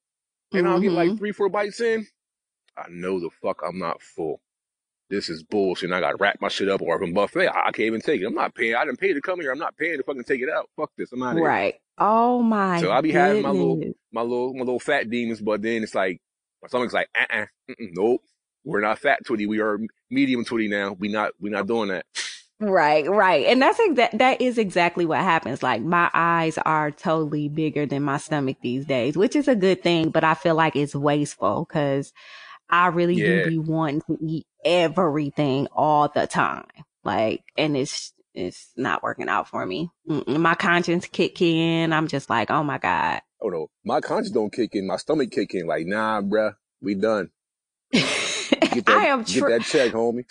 And I'll get like mm-hmm. three, four bites in. I know the fuck I'm not full. This is bullshit. And I got to wrap my shit up or from buffet. I, I can't even take it. I'm not paying. I didn't pay to come here. I'm not paying to fucking take it out. Fuck this. I'm out of here. Right. Oh my So I'll be having my little- My little, my little fat demons. But then it's like, my stomach's like, uh-uh, mm-mm, nope. We're not fat twitty. We are medium twitty now. We not, we not doing that. Right, right. And that's exa- that is exactly what happens. Like my eyes are totally bigger than my stomach these days, which is a good thing, but I feel like it's wasteful because I really Yeah. do be wanting to eat everything all the time. Like, and it's, it's not working out for me. Mm-mm. My conscience kick in. I'm just like, oh my God. Oh no, my conscience don't kick in. My stomach kick in. Like, nah, bruh, we done. Get that, I am get that check, homie.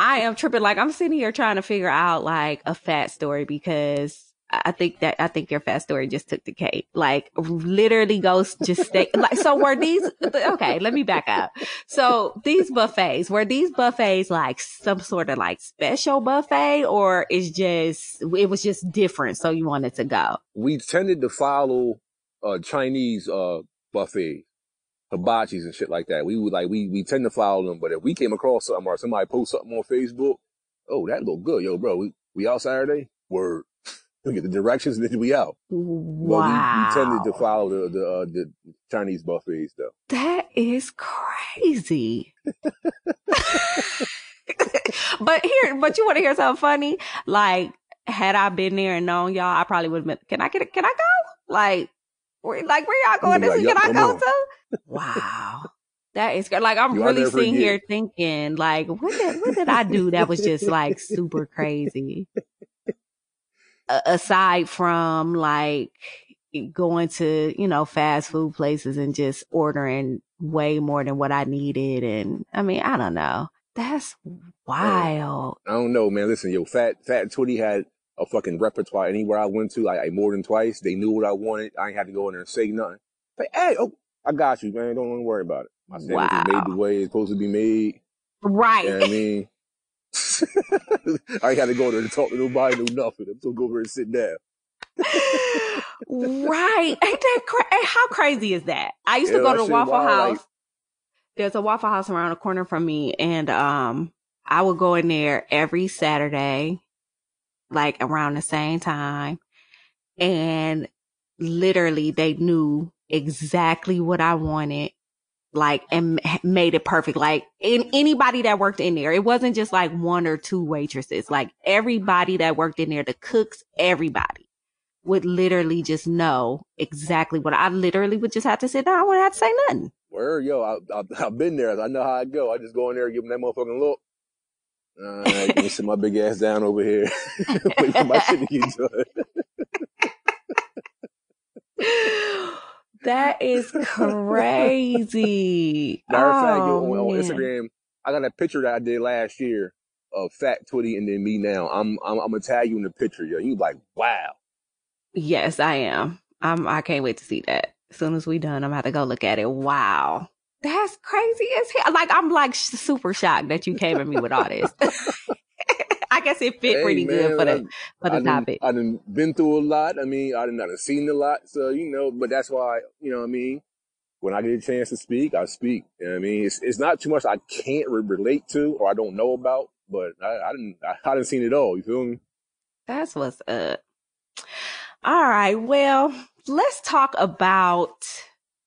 I am tripping. Like I'm sitting here trying to figure out like a fat story because I think that I think your fat story just took the cake. Like literally goes just stay like so were these okay, let me back up. So these buffets, were these buffets like some sort of like special buffet or is just it was just different so you wanted to go? We tended to follow uh Chinese uh buffets, hibachis and shit like that. We would like we we tend to follow them, but if we came across something or somebody post something on Facebook, oh that look good, yo, bro. We we out Saturday? Word. We get the directions and then we out. But Wow. we, we tended to follow the the, uh, the Chinese buffets though. That is crazy. but here, but you want to hear something funny? Like, had I been there and known y'all, I probably would have been. Can I get? it? Can I go? Like, where, like where y'all going? This like, week? can I go to? Wow. That is good. Like I'm You really sitting here thinking, like, what did what did I do that was just like super crazy? A- aside from like going to you know fast food places and just ordering way more than what I needed, and I mean I don't know. That's wild. I don't know, man. Listen, yo, Fat Fat and Twitty had a fucking repertoire anywhere I went to, like, like more than twice. They knew what I wanted. I ain't had to go in there and say nothing. Like, hey, oh, I got you, man. Don't, worry about it. My sandwich is made the way it's supposed to be made. Right. You know what I mean? I ain't had to go there to talk to nobody, no nothing. I'm still go over and sit down. right. Ain't that cra- how crazy is that? I used to go to the Waffle wild, House. like- There's a Waffle House around the corner from me, and um, I would go in there every Saturday, like around the same time, and literally they knew exactly what I wanted. Like and made it perfect. Like in anybody that worked in there, it wasn't just like one or two waitresses. Like everybody that worked in there, the cooks, everybody would literally just know exactly what I literally would just have to sit down. I wouldn't have to say nothing. Where, yo, I, I, I've been there. I know how I go. I just go in there give them that motherfucking look. All right, let me sit my big ass down over here. Wait for my shit to get done. that is crazy. Matter of fact, yo, Oh, on, on man. Instagram, I got a picture that I did last year of Fat Twitty and then me now. I'm I'm, I'm gonna tag you in the picture, yo. You like, wow. Yes, I am. I'm. I can't wait to see that. As soon as we done, I'm gonna have to go look at it. Wow, that's crazy as hell. Like I'm like super shocked that you came at me with all this. I guess it fit Hey, pretty good for the for the I done, topic. I done been through a lot. I mean, I done, I done seen a lot. So, you know, but that's why, you know what I mean? When I get a chance to speak, I speak. You know what I mean? It's, it's not too much I can't re- relate to or I don't know about, but I, I didn't, I, I done seen it all. You feel me? That's what's up. All right. Well, let's talk about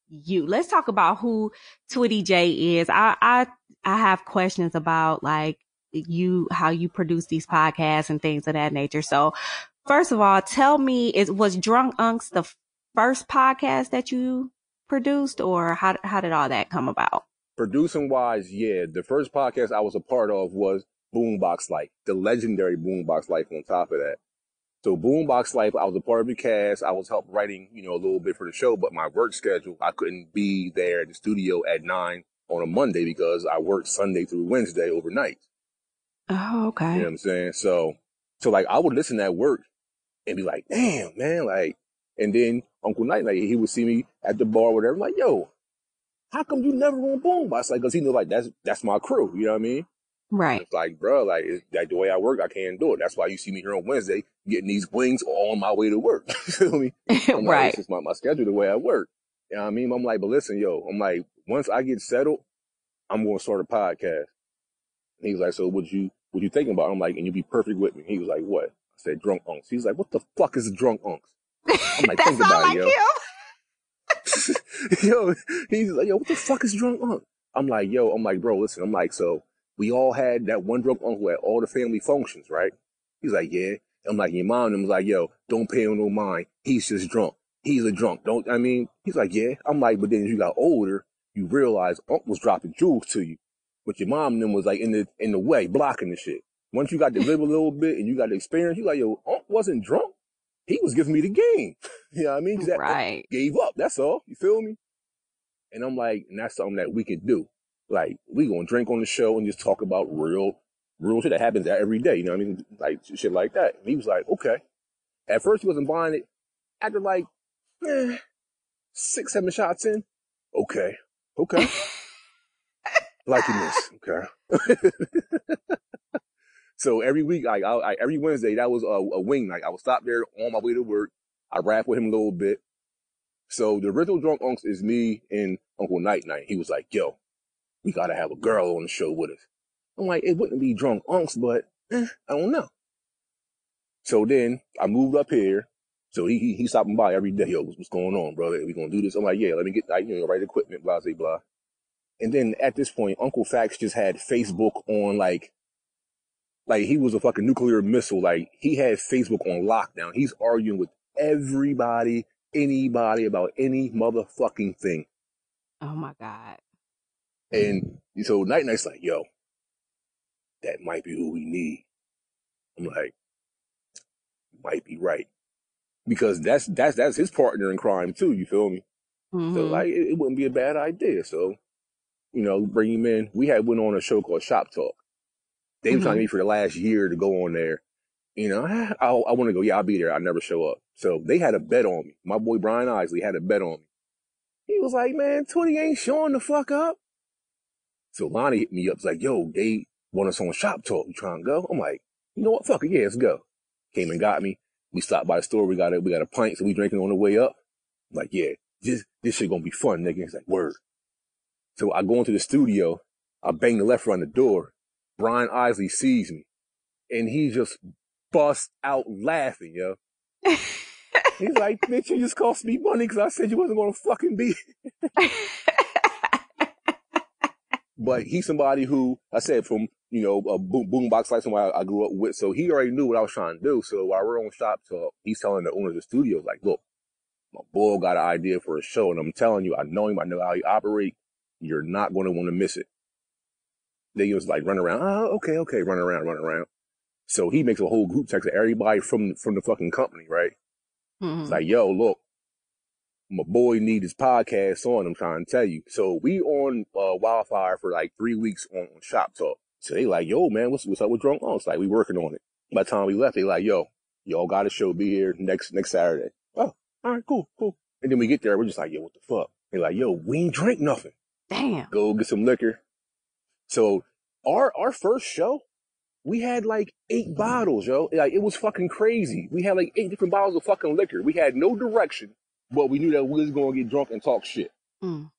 you. Let's talk about who Twitty J is. I, I, I have questions about like you, how you produce these podcasts and things of that nature. So first of all, tell me, is, was Drunk Unks the first podcast that you produced or how, how did all that come about? Producing wise, yeah. The first podcast I was a part of was Boombox Life, the legendary Boombox Life on top of that. So Boombox Life, I was a part of the cast. I was help writing, you know, a little bit for the show, but my work schedule, I couldn't be there at the studio at nine on a Monday because I worked Sunday through Wednesday overnight. Oh, okay. You know what I'm saying? So, so like I would listen at work and be like, damn, man, like, and then Uncle Night, like he would see me at the bar, or whatever, like, yo, how come you never on Boombox? Like, cause he knew like that's, that's my crew. You know what I mean? Right. It's like, bro, like it's, like the way I work, I can't do it. That's why you see me here on Wednesday getting these wings on my way to work. you feel me? I'm like, right. it's just my, my schedule, the way I work. You know what I mean? I'm like, but listen, yo, I'm like, once I get settled, I'm going to start a podcast. And he was like, so what you, what you thinking about? I'm like, and you'd be perfect with me. He was like, what? I said, drunk unks. He's like, what the fuck is a drunk unks? I'm like, think about like it, yo. yo, he's like, yo, what the fuck is drunk uncle? I'm like, yo, I'm like, bro, listen, I'm like, so we all had that one drunk uncle at all the family functions, right? He's like, yeah. I'm like, your mom and was like, yo, don't pay him no mind. He's just drunk. He's a drunk. Don't, I mean, he's like, yeah. I'm like, but then as you got older, you realize Unc was dropping jewels to you. But your mom and them was like in the, in the way, blocking the shit. Once you got to live a little bit and you got the experience, you like, yo, Unc wasn't drunk. He was giving me the game. you know what I mean? that- Right. gave up. That's all. You feel me? And I'm like, and that's something that we could do. Like, we gonna drink on the show and just talk about real, real shit that happens every day. You know what I mean? Like, shit like that. And he was like, okay. At first, he wasn't buying it. After like, eh, six, seven shots in, okay, okay. Liking this, okay. so every week, like, I, I, every Wednesday, that was a, a wing night. I would stop there on my way to work. I rap with him a little bit. So the original Drunk Unks is me and Uncle Night Night. He was like, yo, we gotta have a girl on the show with us. I'm like, it wouldn't be Drunk Unks, but eh, I don't know. So then I moved up here. So he, he, he stopping by every day. Yo, what's, what's going on, brother? We gonna do this? I'm like, yeah, let me get, you know, right equipment, blah, blah, blah. And then at this point, Uncle Fax just had Facebook on like, like he was a fucking nuclear missile. Like he had Facebook on lockdown. He's arguing with everybody, anybody about any motherfucking thing. Oh my God. And so Night Night's like, yo, that might be who we need. I'm like, might be right. Because that's, that's, that's his partner in crime too. You feel me? So Mhm. like, it, it wouldn't be a bad idea. So, you know, bring him in. We had went on a show called Shop Talk. They were trying to me for the last year to go on there. You know, I, I want to go. Yeah, I'll be there. I never show up. So they had a bet on me. My boy Brian Isley had a bet on me. He was like, man, Twitty ain't showing the fuck up. So Lonnie hit me up. It's like, yo, they want us on Shop Talk. You trying to go? I'm like, you know what? Fuck it. Yeah, let's go. Came and got me. We stopped by the store. We got a, we got a pint. So we drinking on the way up. I'm like, yeah, this, this shit gonna be fun, nigga. He's like, word. So I go into the studio. I bang the left on the door. Brian Isley sees me and he just busts out laughing, yo. He's like, bitch, you just cost me money because I said you wasn't gonna fucking be. but he's somebody who I said from you know a boom, boombox like somebody I grew up with, so he already knew what I was trying to do. So while we're on shop talk, he's telling the owner of the studio like, look, my boy got an idea for a show, and I'm telling you, I know him, I know how he operates. You're not going to want to miss it. They was like run around. Oh, okay, okay, run around, run around. So he makes a whole group text to everybody from from the fucking company, right? Mhm. It's like, yo, look, my boy need his podcast on. I'm trying to tell you. So we on uh, Wildfire for like three weeks on, on Shop Talk. So they like, yo, man, what's what's up with Drunk On? It's like we working on it. By the time we left, they like, yo, y'all got a show. Be here next next Saturday. Oh, all right, cool, cool. And then we get there, we're just like, yo, what the fuck? They like, yo, we ain't drink nothing. Damn. Go get some liquor. So our our first show, we had like eight bottles, yo. Like it was fucking crazy. We had like eight different bottles of fucking liquor. We had no direction, but we knew that we was gonna get drunk and talk shit. Mm.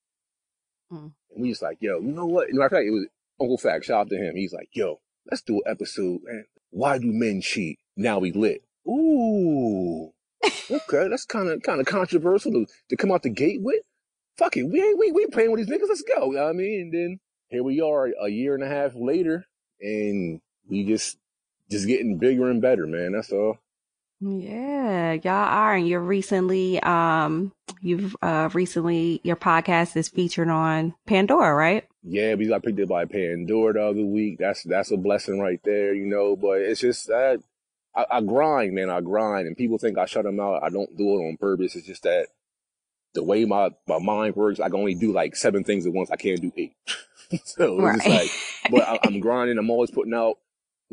And we just like, yo, you know what? Matter of fact, it was Uncle Fact. Shout out to him. He's like, yo, let's do an episode. Man. Why do men cheat? Now we lit. Ooh, okay, that's kind of kind of controversial to, to come out the gate with. Fuck it, we ain't we we ain't playing with these niggas. Let's go. You know what I mean, and then here we are a year and a half later, and we just just getting bigger and better, man. That's all. Yeah, y'all are. And you're recently, um, you've, uh, recently, your podcast is featured on Pandora, right? Yeah, we got picked up by Pandora the other week. That's that's a blessing right there, you know. But it's just that I, I grind, man. I grind, and people think I shut them out. I don't do it on purpose. It's just that the way my my mind works, I can only do like seven things at once. I can't do eight. so it's just Right. like, but I, I'm grinding. I'm always putting out.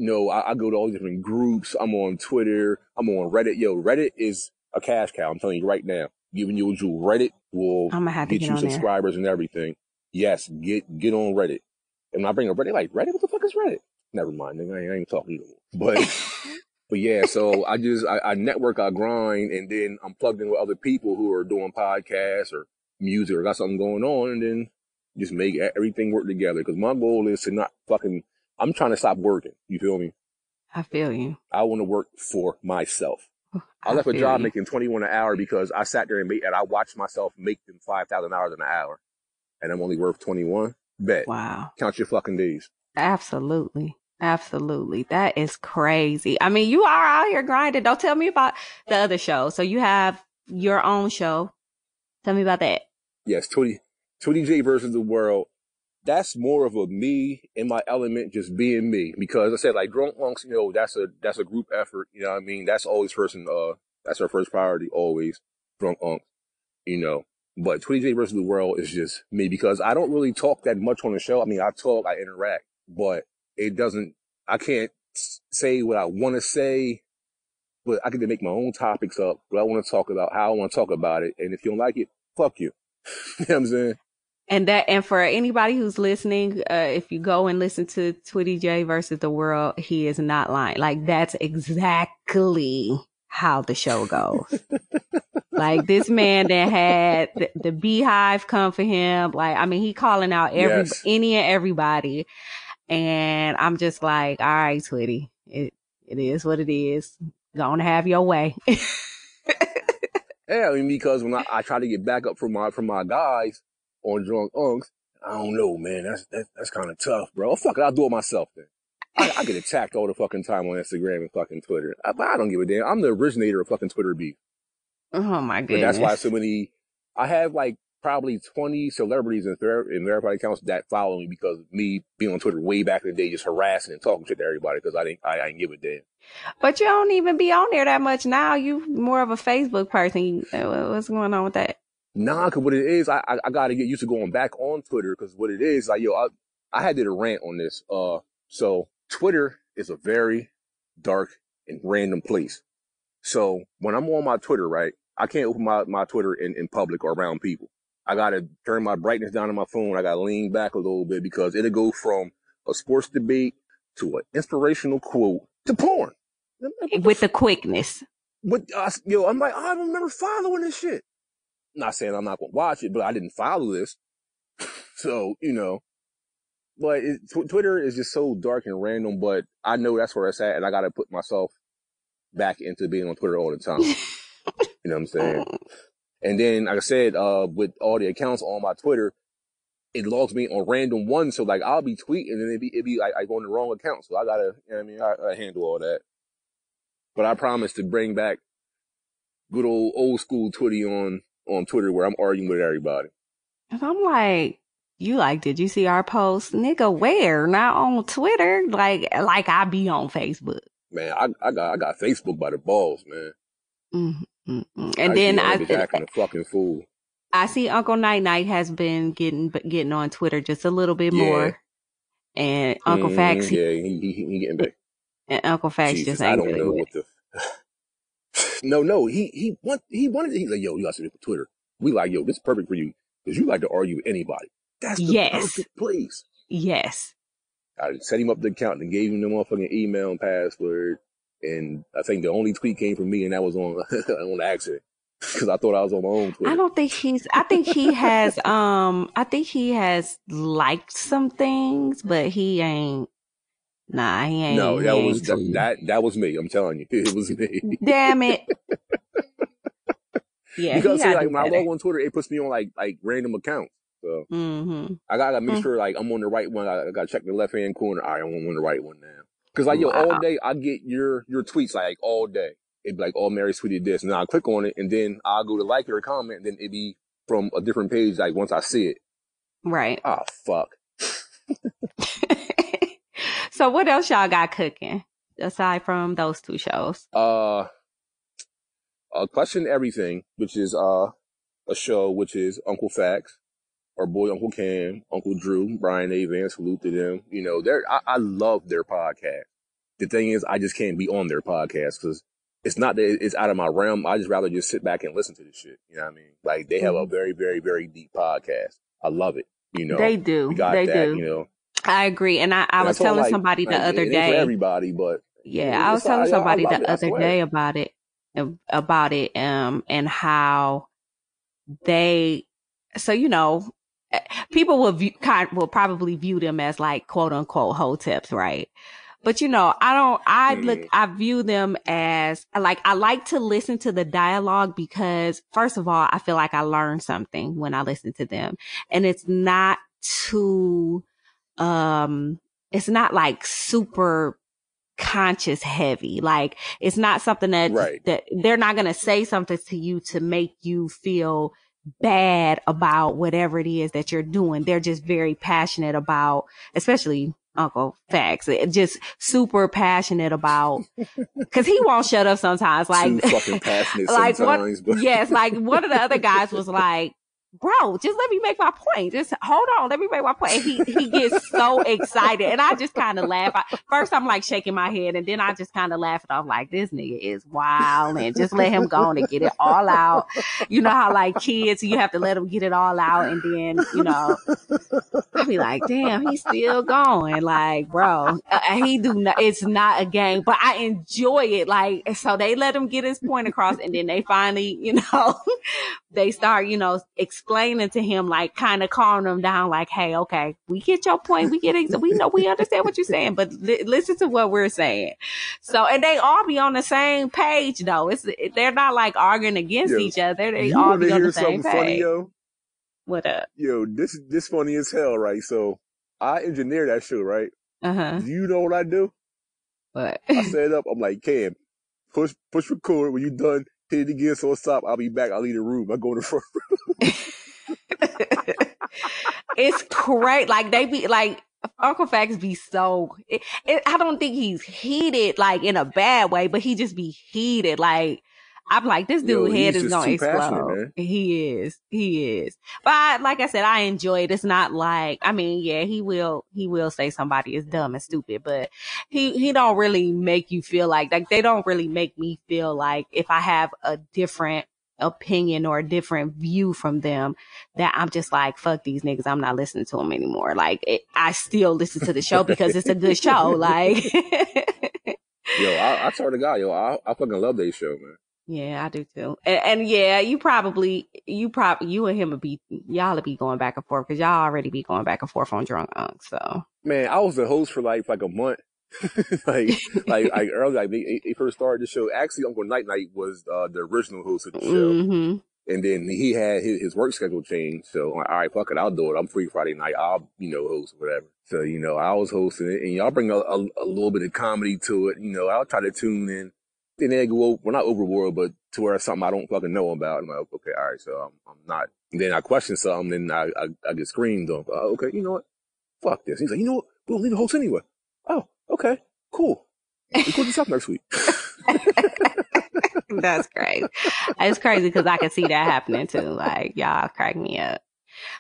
You know, I, I go to all these different groups. I'm on Twitter. I'm on Reddit. Yo, Reddit is a cash cow. I'm telling you right now. Giving you a jewel. Reddit will I'm gonna have to get get you on there. subscribers and everything. Yes, get get on Reddit. And when I bring up Reddit, like Reddit, what the fuck is Reddit? Never mind, nigga. I ain't, I ain't talking to you. But but yeah, so I just I, I network, I grind, and then I'm plugged in with other people who are doing podcasts or music or got something going on, and then just make everything work together. Because my goal is to not fucking. I'm trying to stop working. You feel me? I feel you. I want to work for myself. I left a job you. making 21 an hour because I sat there and made, and I watched myself make them 5,000 dollars an hour, and I'm only worth 21. Bet. Wow. Count your fucking days. Absolutely. Absolutely. That is crazy. I mean, you are out here grinding. Don't tell me about the other show. So you have your own show. Tell me about that. Yes, Twitty, 20J versus the world. That's more of a me in my element, just being me. Because I said, like drunk unks, you know, that's a that's a group effort. You know I mean? That's always first and uh, that's our first priority always. Drunk unks, you know. But Twitty J versus the world is just me because I don't really talk that much on the show. I mean, I talk, I interact, but it doesn't, I can't say what I want to say, but I get to make my own topics up, what I want to talk about, how I want to talk about it. And if you don't like it, fuck you. you know what I'm saying? And that, and for anybody who's listening, uh, if you go and listen to Twitty J versus the world, he is not lying. Like that's exactly how the show goes. like this man that had the, the beehive come for him. Like, I mean, he calling out every, Yes. any and everybody. And I'm just like, all right, Twitty, it, it is what it is. Gonna have your way. Yeah, I mean, because when I, I try to get back up from my, from my guys on drunk unks, I don't know, man. That's, that's, that's kind of tough, bro. Fuck it. I'll do it myself then. I, I get attacked all the fucking time on Instagram and fucking Twitter. I, but I don't give a damn. I'm the originator of fucking Twitter beef. oh my But goodness. that's why so many, I have like probably 20 celebrities and, ver- and verified accounts that follow me because me being on Twitter way back in the day, just harassing and talking shit to everybody because I didn't, I, I didn't give a damn. But you don't even be on there that much now. You more of a Facebook person. Uh, What's going on with that? Nah, cause what it is, I, I, I gotta get used to going back on Twitter cause what it is, like, yo, I, I had did a rant on this. Uh, so Twitter is a very dark and random place. So when I'm on my Twitter, right, I can't open my, my Twitter in, in public or around people. I gotta turn my brightness down on my phone. I gotta lean back a little bit because it'll go from a sports debate to an inspirational quote to porn. With the quickness. But uh, yo, I'm like, I don't remember following this shit. Not saying I'm not gonna watch it, but I didn't follow this, so you know. But it, tw- Twitter is just so dark and random. But I know that's where it's at, and I got to put myself back into being on Twitter all the time. you know what I'm saying? And then, like I said, uh, with all the accounts on my Twitter, it logs me on random ones. So like, I'll be tweeting, and it be it'd be like I go on the wrong account. So I gotta, you know what I mean, I, I handle all that. But I promise to bring back good old old school Twitty on on Twitter where I'm arguing with everybody. And I'm like, you like, did you see our post? Nigga, where? Not on Twitter. Like, like I be on Facebook. Man, I, I got I got Facebook by the balls, man. mm mm mm. I And then I, acting a fucking fool. I see Uncle Night Night has been getting, getting on Twitter just a little bit Yeah. more. And Uncle Mhm, Fax, yeah, he, he, he getting back. and Uncle Fax Jesus, just I don't really know what the. No, no, he he want he wanted. He's like, yo, you got to do Twitter. We like, yo, this is perfect for you because you like to argue with anybody. That's the Yes. perfect place. Yes. I set him up the account and gave him the motherfucking email and password. And I think the only tweet came from me, and that was on on accident because I thought I was on my own Twitter. I don't think he's, I think he has, um, I think he has liked some things, but he ain't, nah, he ain't. no, that ain't was that, that that was me. I'm telling you, it was me. Damn it. Yeah, because see, like when I log on Twitter, it puts me on like like random accounts. So Mm-hmm. I gotta make Mm. sure like I'm on the right one. I, I gotta check the left hand corner. All right, I'm on the right one now. Cause like yo, Wow. all day I get your your tweets like all day. It'd be like, oh, Mary tweeted this, and then I click on it, and then I'll go to like it or comment, and then it'd be from a different page. Like once I see it, Right. ah, fuck. so what else y'all got cooking aside from those two shows? Uh, uh, question everything, which is uh a show which is Uncle Fax, our boy Uncle Cam, Uncle Drew, Brian A. Van, salute to them. You know, they're I, I love their podcast. The thing is, I just can't be on their podcast because it's not that it's out of my realm. I just rather just sit back and listen to the shit. You know what I mean? Like they have a very, very, very deep podcast. I love it. You know, Mm-hmm. they do. we got They that. do. You know, I agree. And I, I And was telling like- somebody the like, other it ain't for day. everybody, but Yeah, I was telling somebody the it. Other day about it, about it, um, and how they, so you know, eh, people will view, kind will probably view them as like quote unquote hoteps, right? But you know, I don't, I look, Mhm. I view them as like, I like to listen to the dialogue because first of all, I feel like I learn something when I listen to them and it's not too, um, it's not like super conscious heavy. Like it's not something that, Right. that they're not going to say something to you to make you feel bad about whatever it is that you're doing. They're just very passionate about, especially Uncle Fax, just super passionate about, cause he won't shut up sometimes. Like, too fucking passionate like sometimes. but yes, like one of the other guys was like, bro, just let me make my point. Just hold on, let me make my point. And he he gets so excited, and I just kind of laugh. I, first, I'm like shaking my head, and then I just kind of laugh it off, like this nigga is wild, and just let him go on and get it all out. You know how like kids, you have to let them get it all out, and then you know, I be like, damn, he's still going, like, bro, uh, he do not. It's not a game, but I enjoy it. Like, so they let him get his point across, and then they finally, you know, they start, you know, to him, like kind of calming him down, like, hey, okay, we get your point. We get it. We know, we understand what you're saying, but li- listen to what we're saying. So, and they all be on the same page though. It's, they're not like arguing against Yo, each other. They all be on the same something funny, page. yo? What up? Yo, this this funny as hell, right? So I engineer that show, right? Uh huh. Do you know what I do? What? I set it up. I'm like, Cam, push push record. When you done, hit it again. So stop. I'll be back. I'll leave the room. I go in the front. room. it's great. Like they be like Uncle Fax be so. It, it, I don't think he's heated like in a bad way, but he just be heated. Like I'm like this Yo, dude head is gonna explode. He is. He is. But like I said, I enjoy it. It's not like I mean, yeah, he will. He will say somebody is dumb and stupid, but he he don't really make you feel like like they don't really make me feel like if I have a different opinion or a different view from them that I'm just like, fuck these niggas. I'm not listening to them anymore. Like it, I still listen to the show because it's a good show. Like, Yo, I, I swear to God, yo, I, I fucking love that show, man. Yeah, I do too. And, and yeah, you probably, you probably, you and him would be, y'all would be going back and forth because y'all already be going back and forth on drunk unk. So Man, I was the host for like like a month. like like like early like they, they first started the show. Actually, Uncle Night Night was uh, the original host of the show. hmm And then he had his, his work schedule changed. So like, all right, fuck it, I'll do it. I'm free Friday night. I'll, you know, host whatever. So, you know, I was hosting it and y'all bring a, a, a little bit of comedy to it. You know, I'll try to tune in. Then they go, well, not overboard, but to where it's something I don't fucking know about. I'm like, okay, all right. So I'm, I'm not. And then I question something, then I, I, I get screamed on. Uh, okay, you know what? Fuck this. He's like, you know what? We'll leave the host anyway. Oh, okay, cool. We Record this up next week. that's great. It's crazy because I can see that happening too. Like y'all crack me up.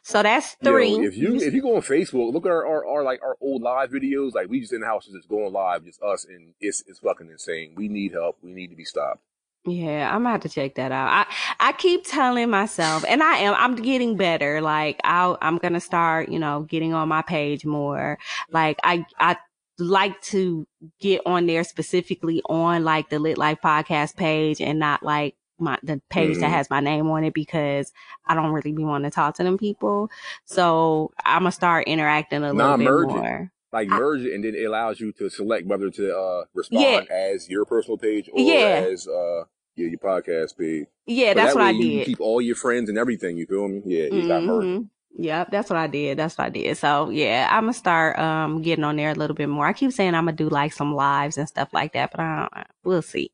So that's three. Yo, if you if you go on Facebook, look at our, our, our like our old live videos. Like we just in the house just going live, just us, and it's it's fucking insane. We need help. We need to be stopped. Yeah, I'm gonna have to check that out. I I keep telling myself, and I am. I'm getting better. Like I I'm gonna start, you know, getting on my page more. Like I I like to get on there specifically on like the Lit Life podcast page and not like my the page that Mhm. has my name on it because I don't really be wanting to talk to them people. So I'm gonna start interacting a little bit it. more. Like I- merge it, and then it allows you to select whether to uh respond as your personal page or Yeah. as uh your, your podcast page. Yeah, that's that what I you did. keep all your friends and everything. You feel me? Yeah, you got merged. Mhm. Yep, that's what I did. That's what I did. So yeah, I'm gonna start um getting on there a little bit more. I keep saying I'm gonna do like some lives and stuff like that, but I don't, we'll see.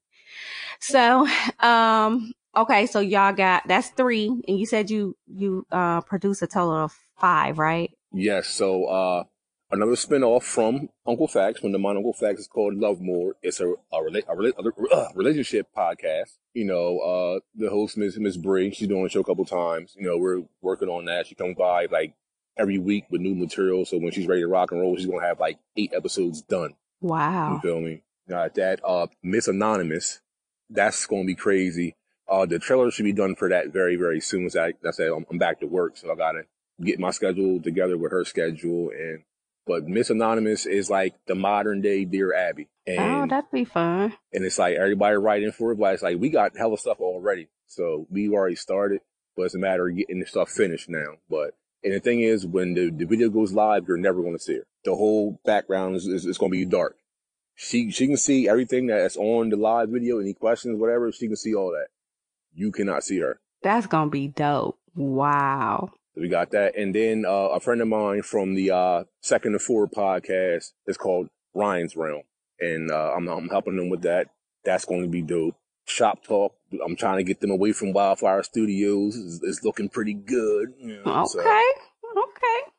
So um okay, so y'all got that's three, and you said you you uh produce a total of five, right? Yes. So uh another spinoff from Uncle Facts, when the Mon Uncle Facts is called Love More. It's a a, rela- a, rela- a uh, relationship podcast. You know, uh the host Miss Miss Bree, she's doing the show a couple times. You know, we're working on that. She comes by like every week with new material. So when she's ready to rock and roll, she's gonna have like eight episodes done. Wow. You feel me? Got that. Uh, Miss Anonymous. That's gonna be crazy. Uh, the trailer should be done for that very, very soon. So I, I said I'm, I'm back to work, so I gotta get my schedule together with her schedule. And but Miss Anonymous is like the modern day Dear Abby, And, Oh, that'd be fun. and it's like everybody writing for it, but it's like we got hella stuff already, so we already started. But it's a matter of getting the stuff finished now. But and the thing is, when the, the video goes live, you're never going to see her. The whole background is, is, is going to be dark. She she can see everything that's on the live video, any questions, whatever. She can see all that. You cannot see her. That's gonna be dope. Wow. So we got that, and then uh, a friend of mine from the uh, Second to Four podcast is called Ryan's Realm, and uh, I'm I'm helping them with that. That's going to be dope. Shop Talk. I'm trying to get them away from Wildfire Studios. It's, it's looking pretty good. you know, Okay. so- Okay.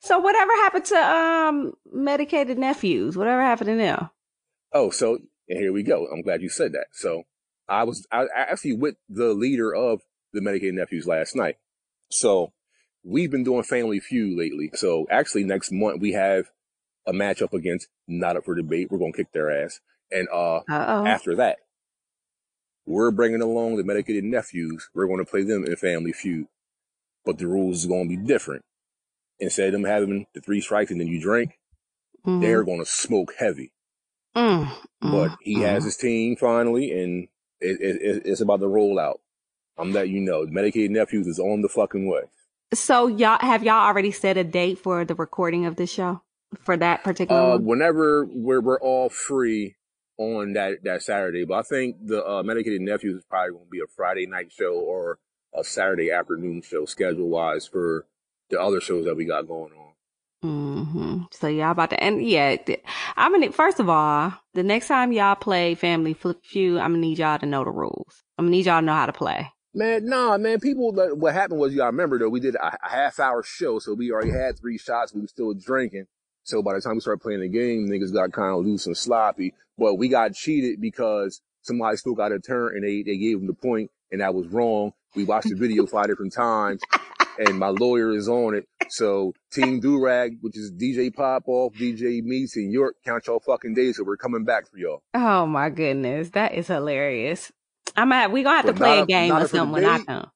So whatever happened to um medicated nephews? Whatever happened to them? Oh, so and here we go. I'm glad you said that. So I was I, actually with the leader of the Medicated Nephews last night. So we've been doing Family Feud lately. So actually next month we have a matchup against Not Up for Debate. We're going to kick their ass. And, uh, Uh-oh. after that, we're bringing along the medicated nephews. We're going to play them in Family Feud, but the rules is going to be different. Instead of them having the three strikes and then you drink, Mhm. they're going to smoke heavy. Mm, But mm, he mm. has his team finally, and it, it, it, it's about to roll out. I'm letting you know, medicated nephews is on the fucking way. So y'all have y'all already set a date for the recording of this show for that particular Uh, whenever we're we're all free on that that Saturday, but I think the uh, medicated nephews is probably going to be a Friday night show or a Saturday afternoon show schedule wise for the other shows that we got going on. hmm So y'all about to, and yeah, I'm gonna, first of all, the next time y'all play Family Flip Feud, I'm gonna need y'all to know the rules. I'm gonna need y'all to know how to play. Man, nah, man. People, what happened was, gotta remember though, we did a, a half hour show, so we already had three shots. We were still drinking. So by the time we started playing the game, niggas got kind of loose and sloppy. But we got cheated because somebody still got a turn and they, they gave them the point and that was wrong. We watched the video five different times and my lawyer is on it. So Team Durag, which is DJ Pop Off, DJ Meats and York, count y'all fucking days. So we're coming back for y'all. Oh my goodness, that is hilarious. I'm at, we gonna have to play a a- game or a for the something when I come.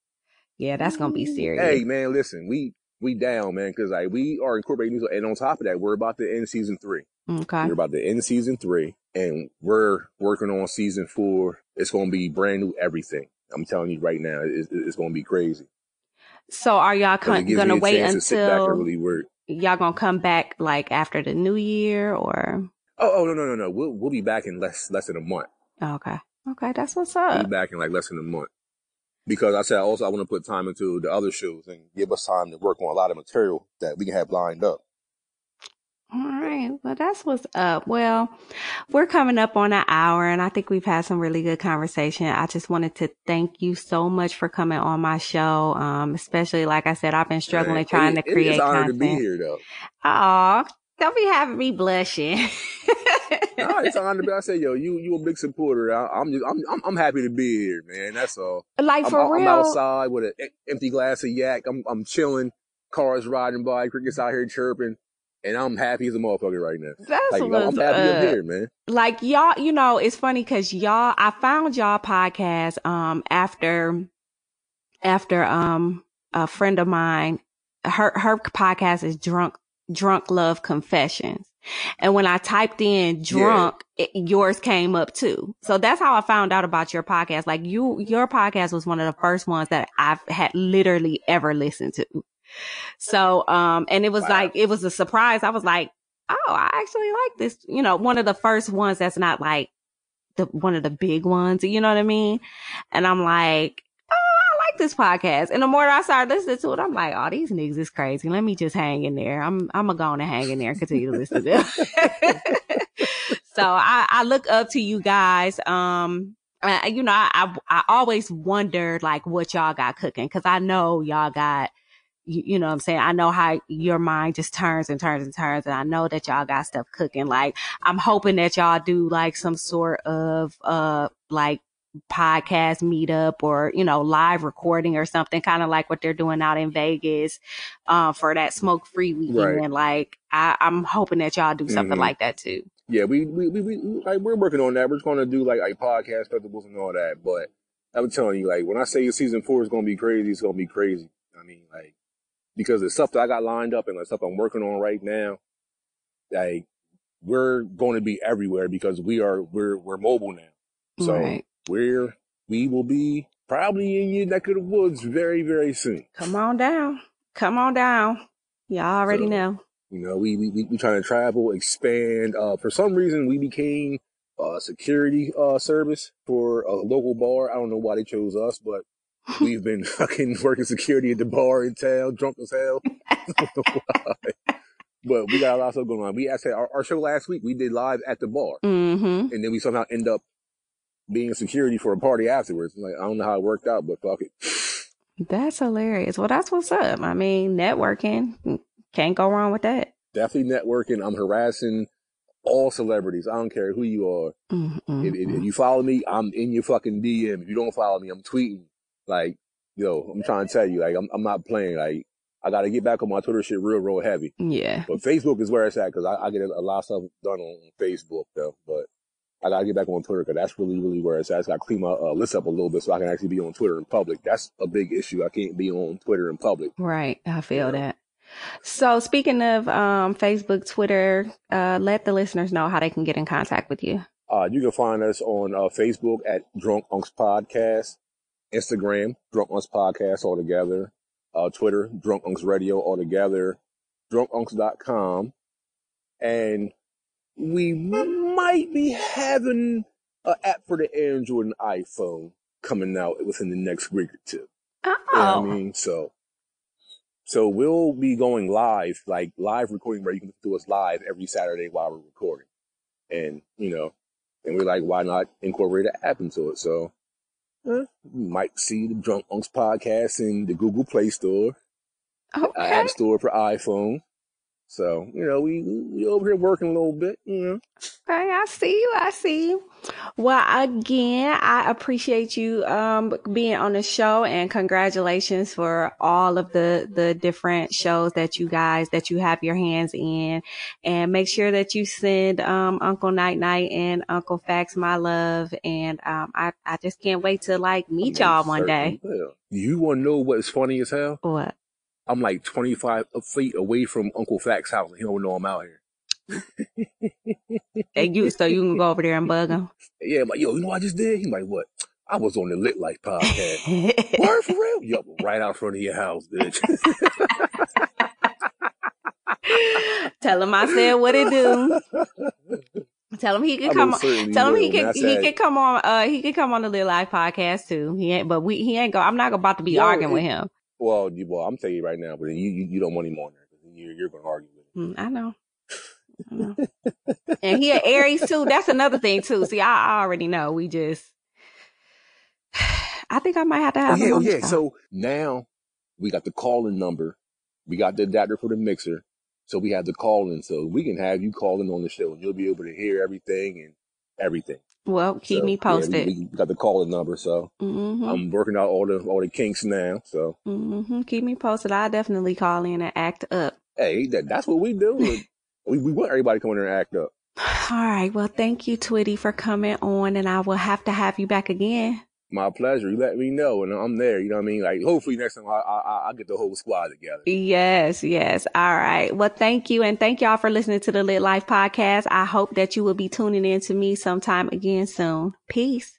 Yeah, that's gonna be serious. Hey man, listen, we we down, man, because like we are incorporating news, and on top of that, we're about to end season three. Okay. We're about to end season three, and we're working on season four. It's going to be brand new everything. I'm telling you right now, it's, it's going to be crazy. So are y'all con- gonna wait chance to sit back until and really y'all gonna come back like after the new year or? Oh, oh no, no, no, no. We'll we'll be back in less less than a month. Oh, okay. Okay, that's what's We'll up. be back in like less than a month. Because I said also I want to put time into the other shows and give us time to work on a lot of material that we can have lined up. All right. Well, that's what's up. Well, we're coming up on an hour and I think we've had some really good conversation. I just wanted to thank you so much for coming on my show. Um, especially like I said, I've been struggling Man, trying it- to create is an honor content. to be here, though. Aw, don't be having me blushing. no, it's honor. I say, yo, you you a big supporter. I, I'm just I'm, I'm I'm happy to be here, man. That's all. like I'm, for I'm real. outside with an empty glass of yak. I'm I'm chilling. Cars riding by. Crickets out here chirping, and I'm happy as a motherfucker right now. That's Like I'm, what's I'm happy up. Here, man. like y'all, you know, it's funny because y'all, I found y'all podcast, um, after, after, um, a friend of mine, her, her podcast is drunk, drunk love confessions. And when I typed in drunk, it, yours came up too. So that's how I found out about your podcast. Like you, your podcast was one of the first ones that I've had literally ever listened to. So, um, and it was Wow. like, it was a surprise. I was like, oh, I actually like this. You know, one of the first ones that's not like the one of the big ones. You know what I mean? And I'm like, oh, I like this podcast. And the more I started listening to it, I'm like, oh, these niggas is crazy. Let me just hang in there. I'm I'm gonna go and hang in there and continue to listen to them. so I, I look up to you guys. Um. uh, you know, I, I I always wondered like what y'all got cooking because I know y'all got you, you know what I'm saying? I know how your mind just turns and turns and turns. And I know that y'all got stuff cooking. Like, I'm hoping that y'all do like some sort of, uh, like podcast meetup or, you know, live recording or something, kind of like what they're doing out in Vegas, uh, for that smoke free weekend. Right. Like, I, I'm hoping that y'all do something Mhm. like that too. Yeah, we we we, we like we're working on that. We're just going to do like like podcast festivals and all that. But I'm telling you, like when I say your season four is going to be crazy, it's going to be crazy. I mean, like because the stuff that I got lined up and the stuff I'm working on right now, like we're going to be everywhere because we are we're we're mobile now. So right. we're we will be probably in your neck of the woods very very soon. Come on down. Come on down. Y'all already So- know. You know, we we we, we trying to travel, expand. Uh, for some reason, we became a security uh service for a local bar. I don't know why they chose us, but we've been fucking working security at the bar in town, drunk as hell. I don't know why. But we got a lot of stuff going on. We actually our, our show last week we did live at the bar, Mm-hmm. and then we somehow end up being security for a party afterwards. Like I don't know how it worked out, but fuck it. That's hilarious. Well, that's what's up. I mean, networking can't go wrong with that. Definitely networking. I'm harassing all celebrities. I don't care who you are. Mm-hmm. If, if, if you follow me, I'm in your fucking DM. If you don't follow me, I'm tweeting. Like, yo, I'm trying to tell you, like, I'm, I'm not playing. Like, I got to get back on my Twitter shit real, real heavy. Yeah. But Facebook is where it's at because I, I get a, lot of stuff done on Facebook though. But I got to get back on Twitter because that's really, really where it's at. I got to clean my uh, list up a little bit so I can actually be on Twitter in public. That's a big issue. I can't be on Twitter in public. Right. I feel Yeah. that. So speaking of um, Facebook, Twitter, uh, let the listeners know how they can get in contact with you. Uh, you can find us on uh, Facebook at Drunk Unks Podcast, Instagram, Drunk Unks Podcast altogether, uh, Twitter, Drunk Unks Radio altogether, drunkunks.com. And we might be having an app for the Android and iPhone coming out within the next week or two. Oh, You know what I mean? So, so we'll be going live, like live recording where you can do us live every Saturday while we're recording. And, you know, and we're like, why not incorporate an app into it? So, you might see the Drunk Unks podcast in the Google Play Store, okay. App Store for iPhone. So, you know, we, we over here working a little bit, you know. Okay, I see you. I see you. Well, again, I appreciate you um being on the show and congratulations for all of the the different shows that you guys that you have your hands in. And make sure that you send um Uncle Night Night and Uncle Fax my love. And um I I just can't wait to like meet y'all one day. You want to know what's funny as hell? What? I'm like 25 feet away from Uncle Fact's house. and He don't know I'm out here. And you so you can go over there and bug him. Yeah, I'm like, yo, you know what I just did? He's like, what? I was on the Lit Life podcast. Word for real? Yup, right out front of your house, bitch. Tell him I said what it do. Tell him he can come. on Tell him he can he can come on. Uh, he can come on the Little Life podcast too. He ain't, but we he ain't go. I'm not about to be Yo, arguing it- with him. Well, you, well, I'm telling you right now, but you, you, you don't want him on there because you're, you're going to argue with him. Mm, I know. I know. and he Aries too. That's another thing too. See, I, I already know. We just. I think I might have to Oh, have yeah, oh, yeah. show. So now we got the calling number. We got the adapter for the mixer. So we have the calling. So we can have you calling on the show and you'll be able to hear everything and everything. Well, keep So, me posted. we got the calling number. So hmm I'm working out all the, all the kinks now. So, hmm Keep me posted. I definitely call in and act up. hey, that, that's what we do. we, we want everybody coming there and act up. All right. Well, thank you, Twitty, for coming on, and I will have to have you back again. My pleasure. You let me know and I'm there. You know what I mean? Like hopefully next time I, I, I- get the whole squad together. Yes, yes. All right. Well, thank you. And thank y'all for listening to the Lit Life podcast. I hope that you will be tuning in to me sometime again soon. Peace.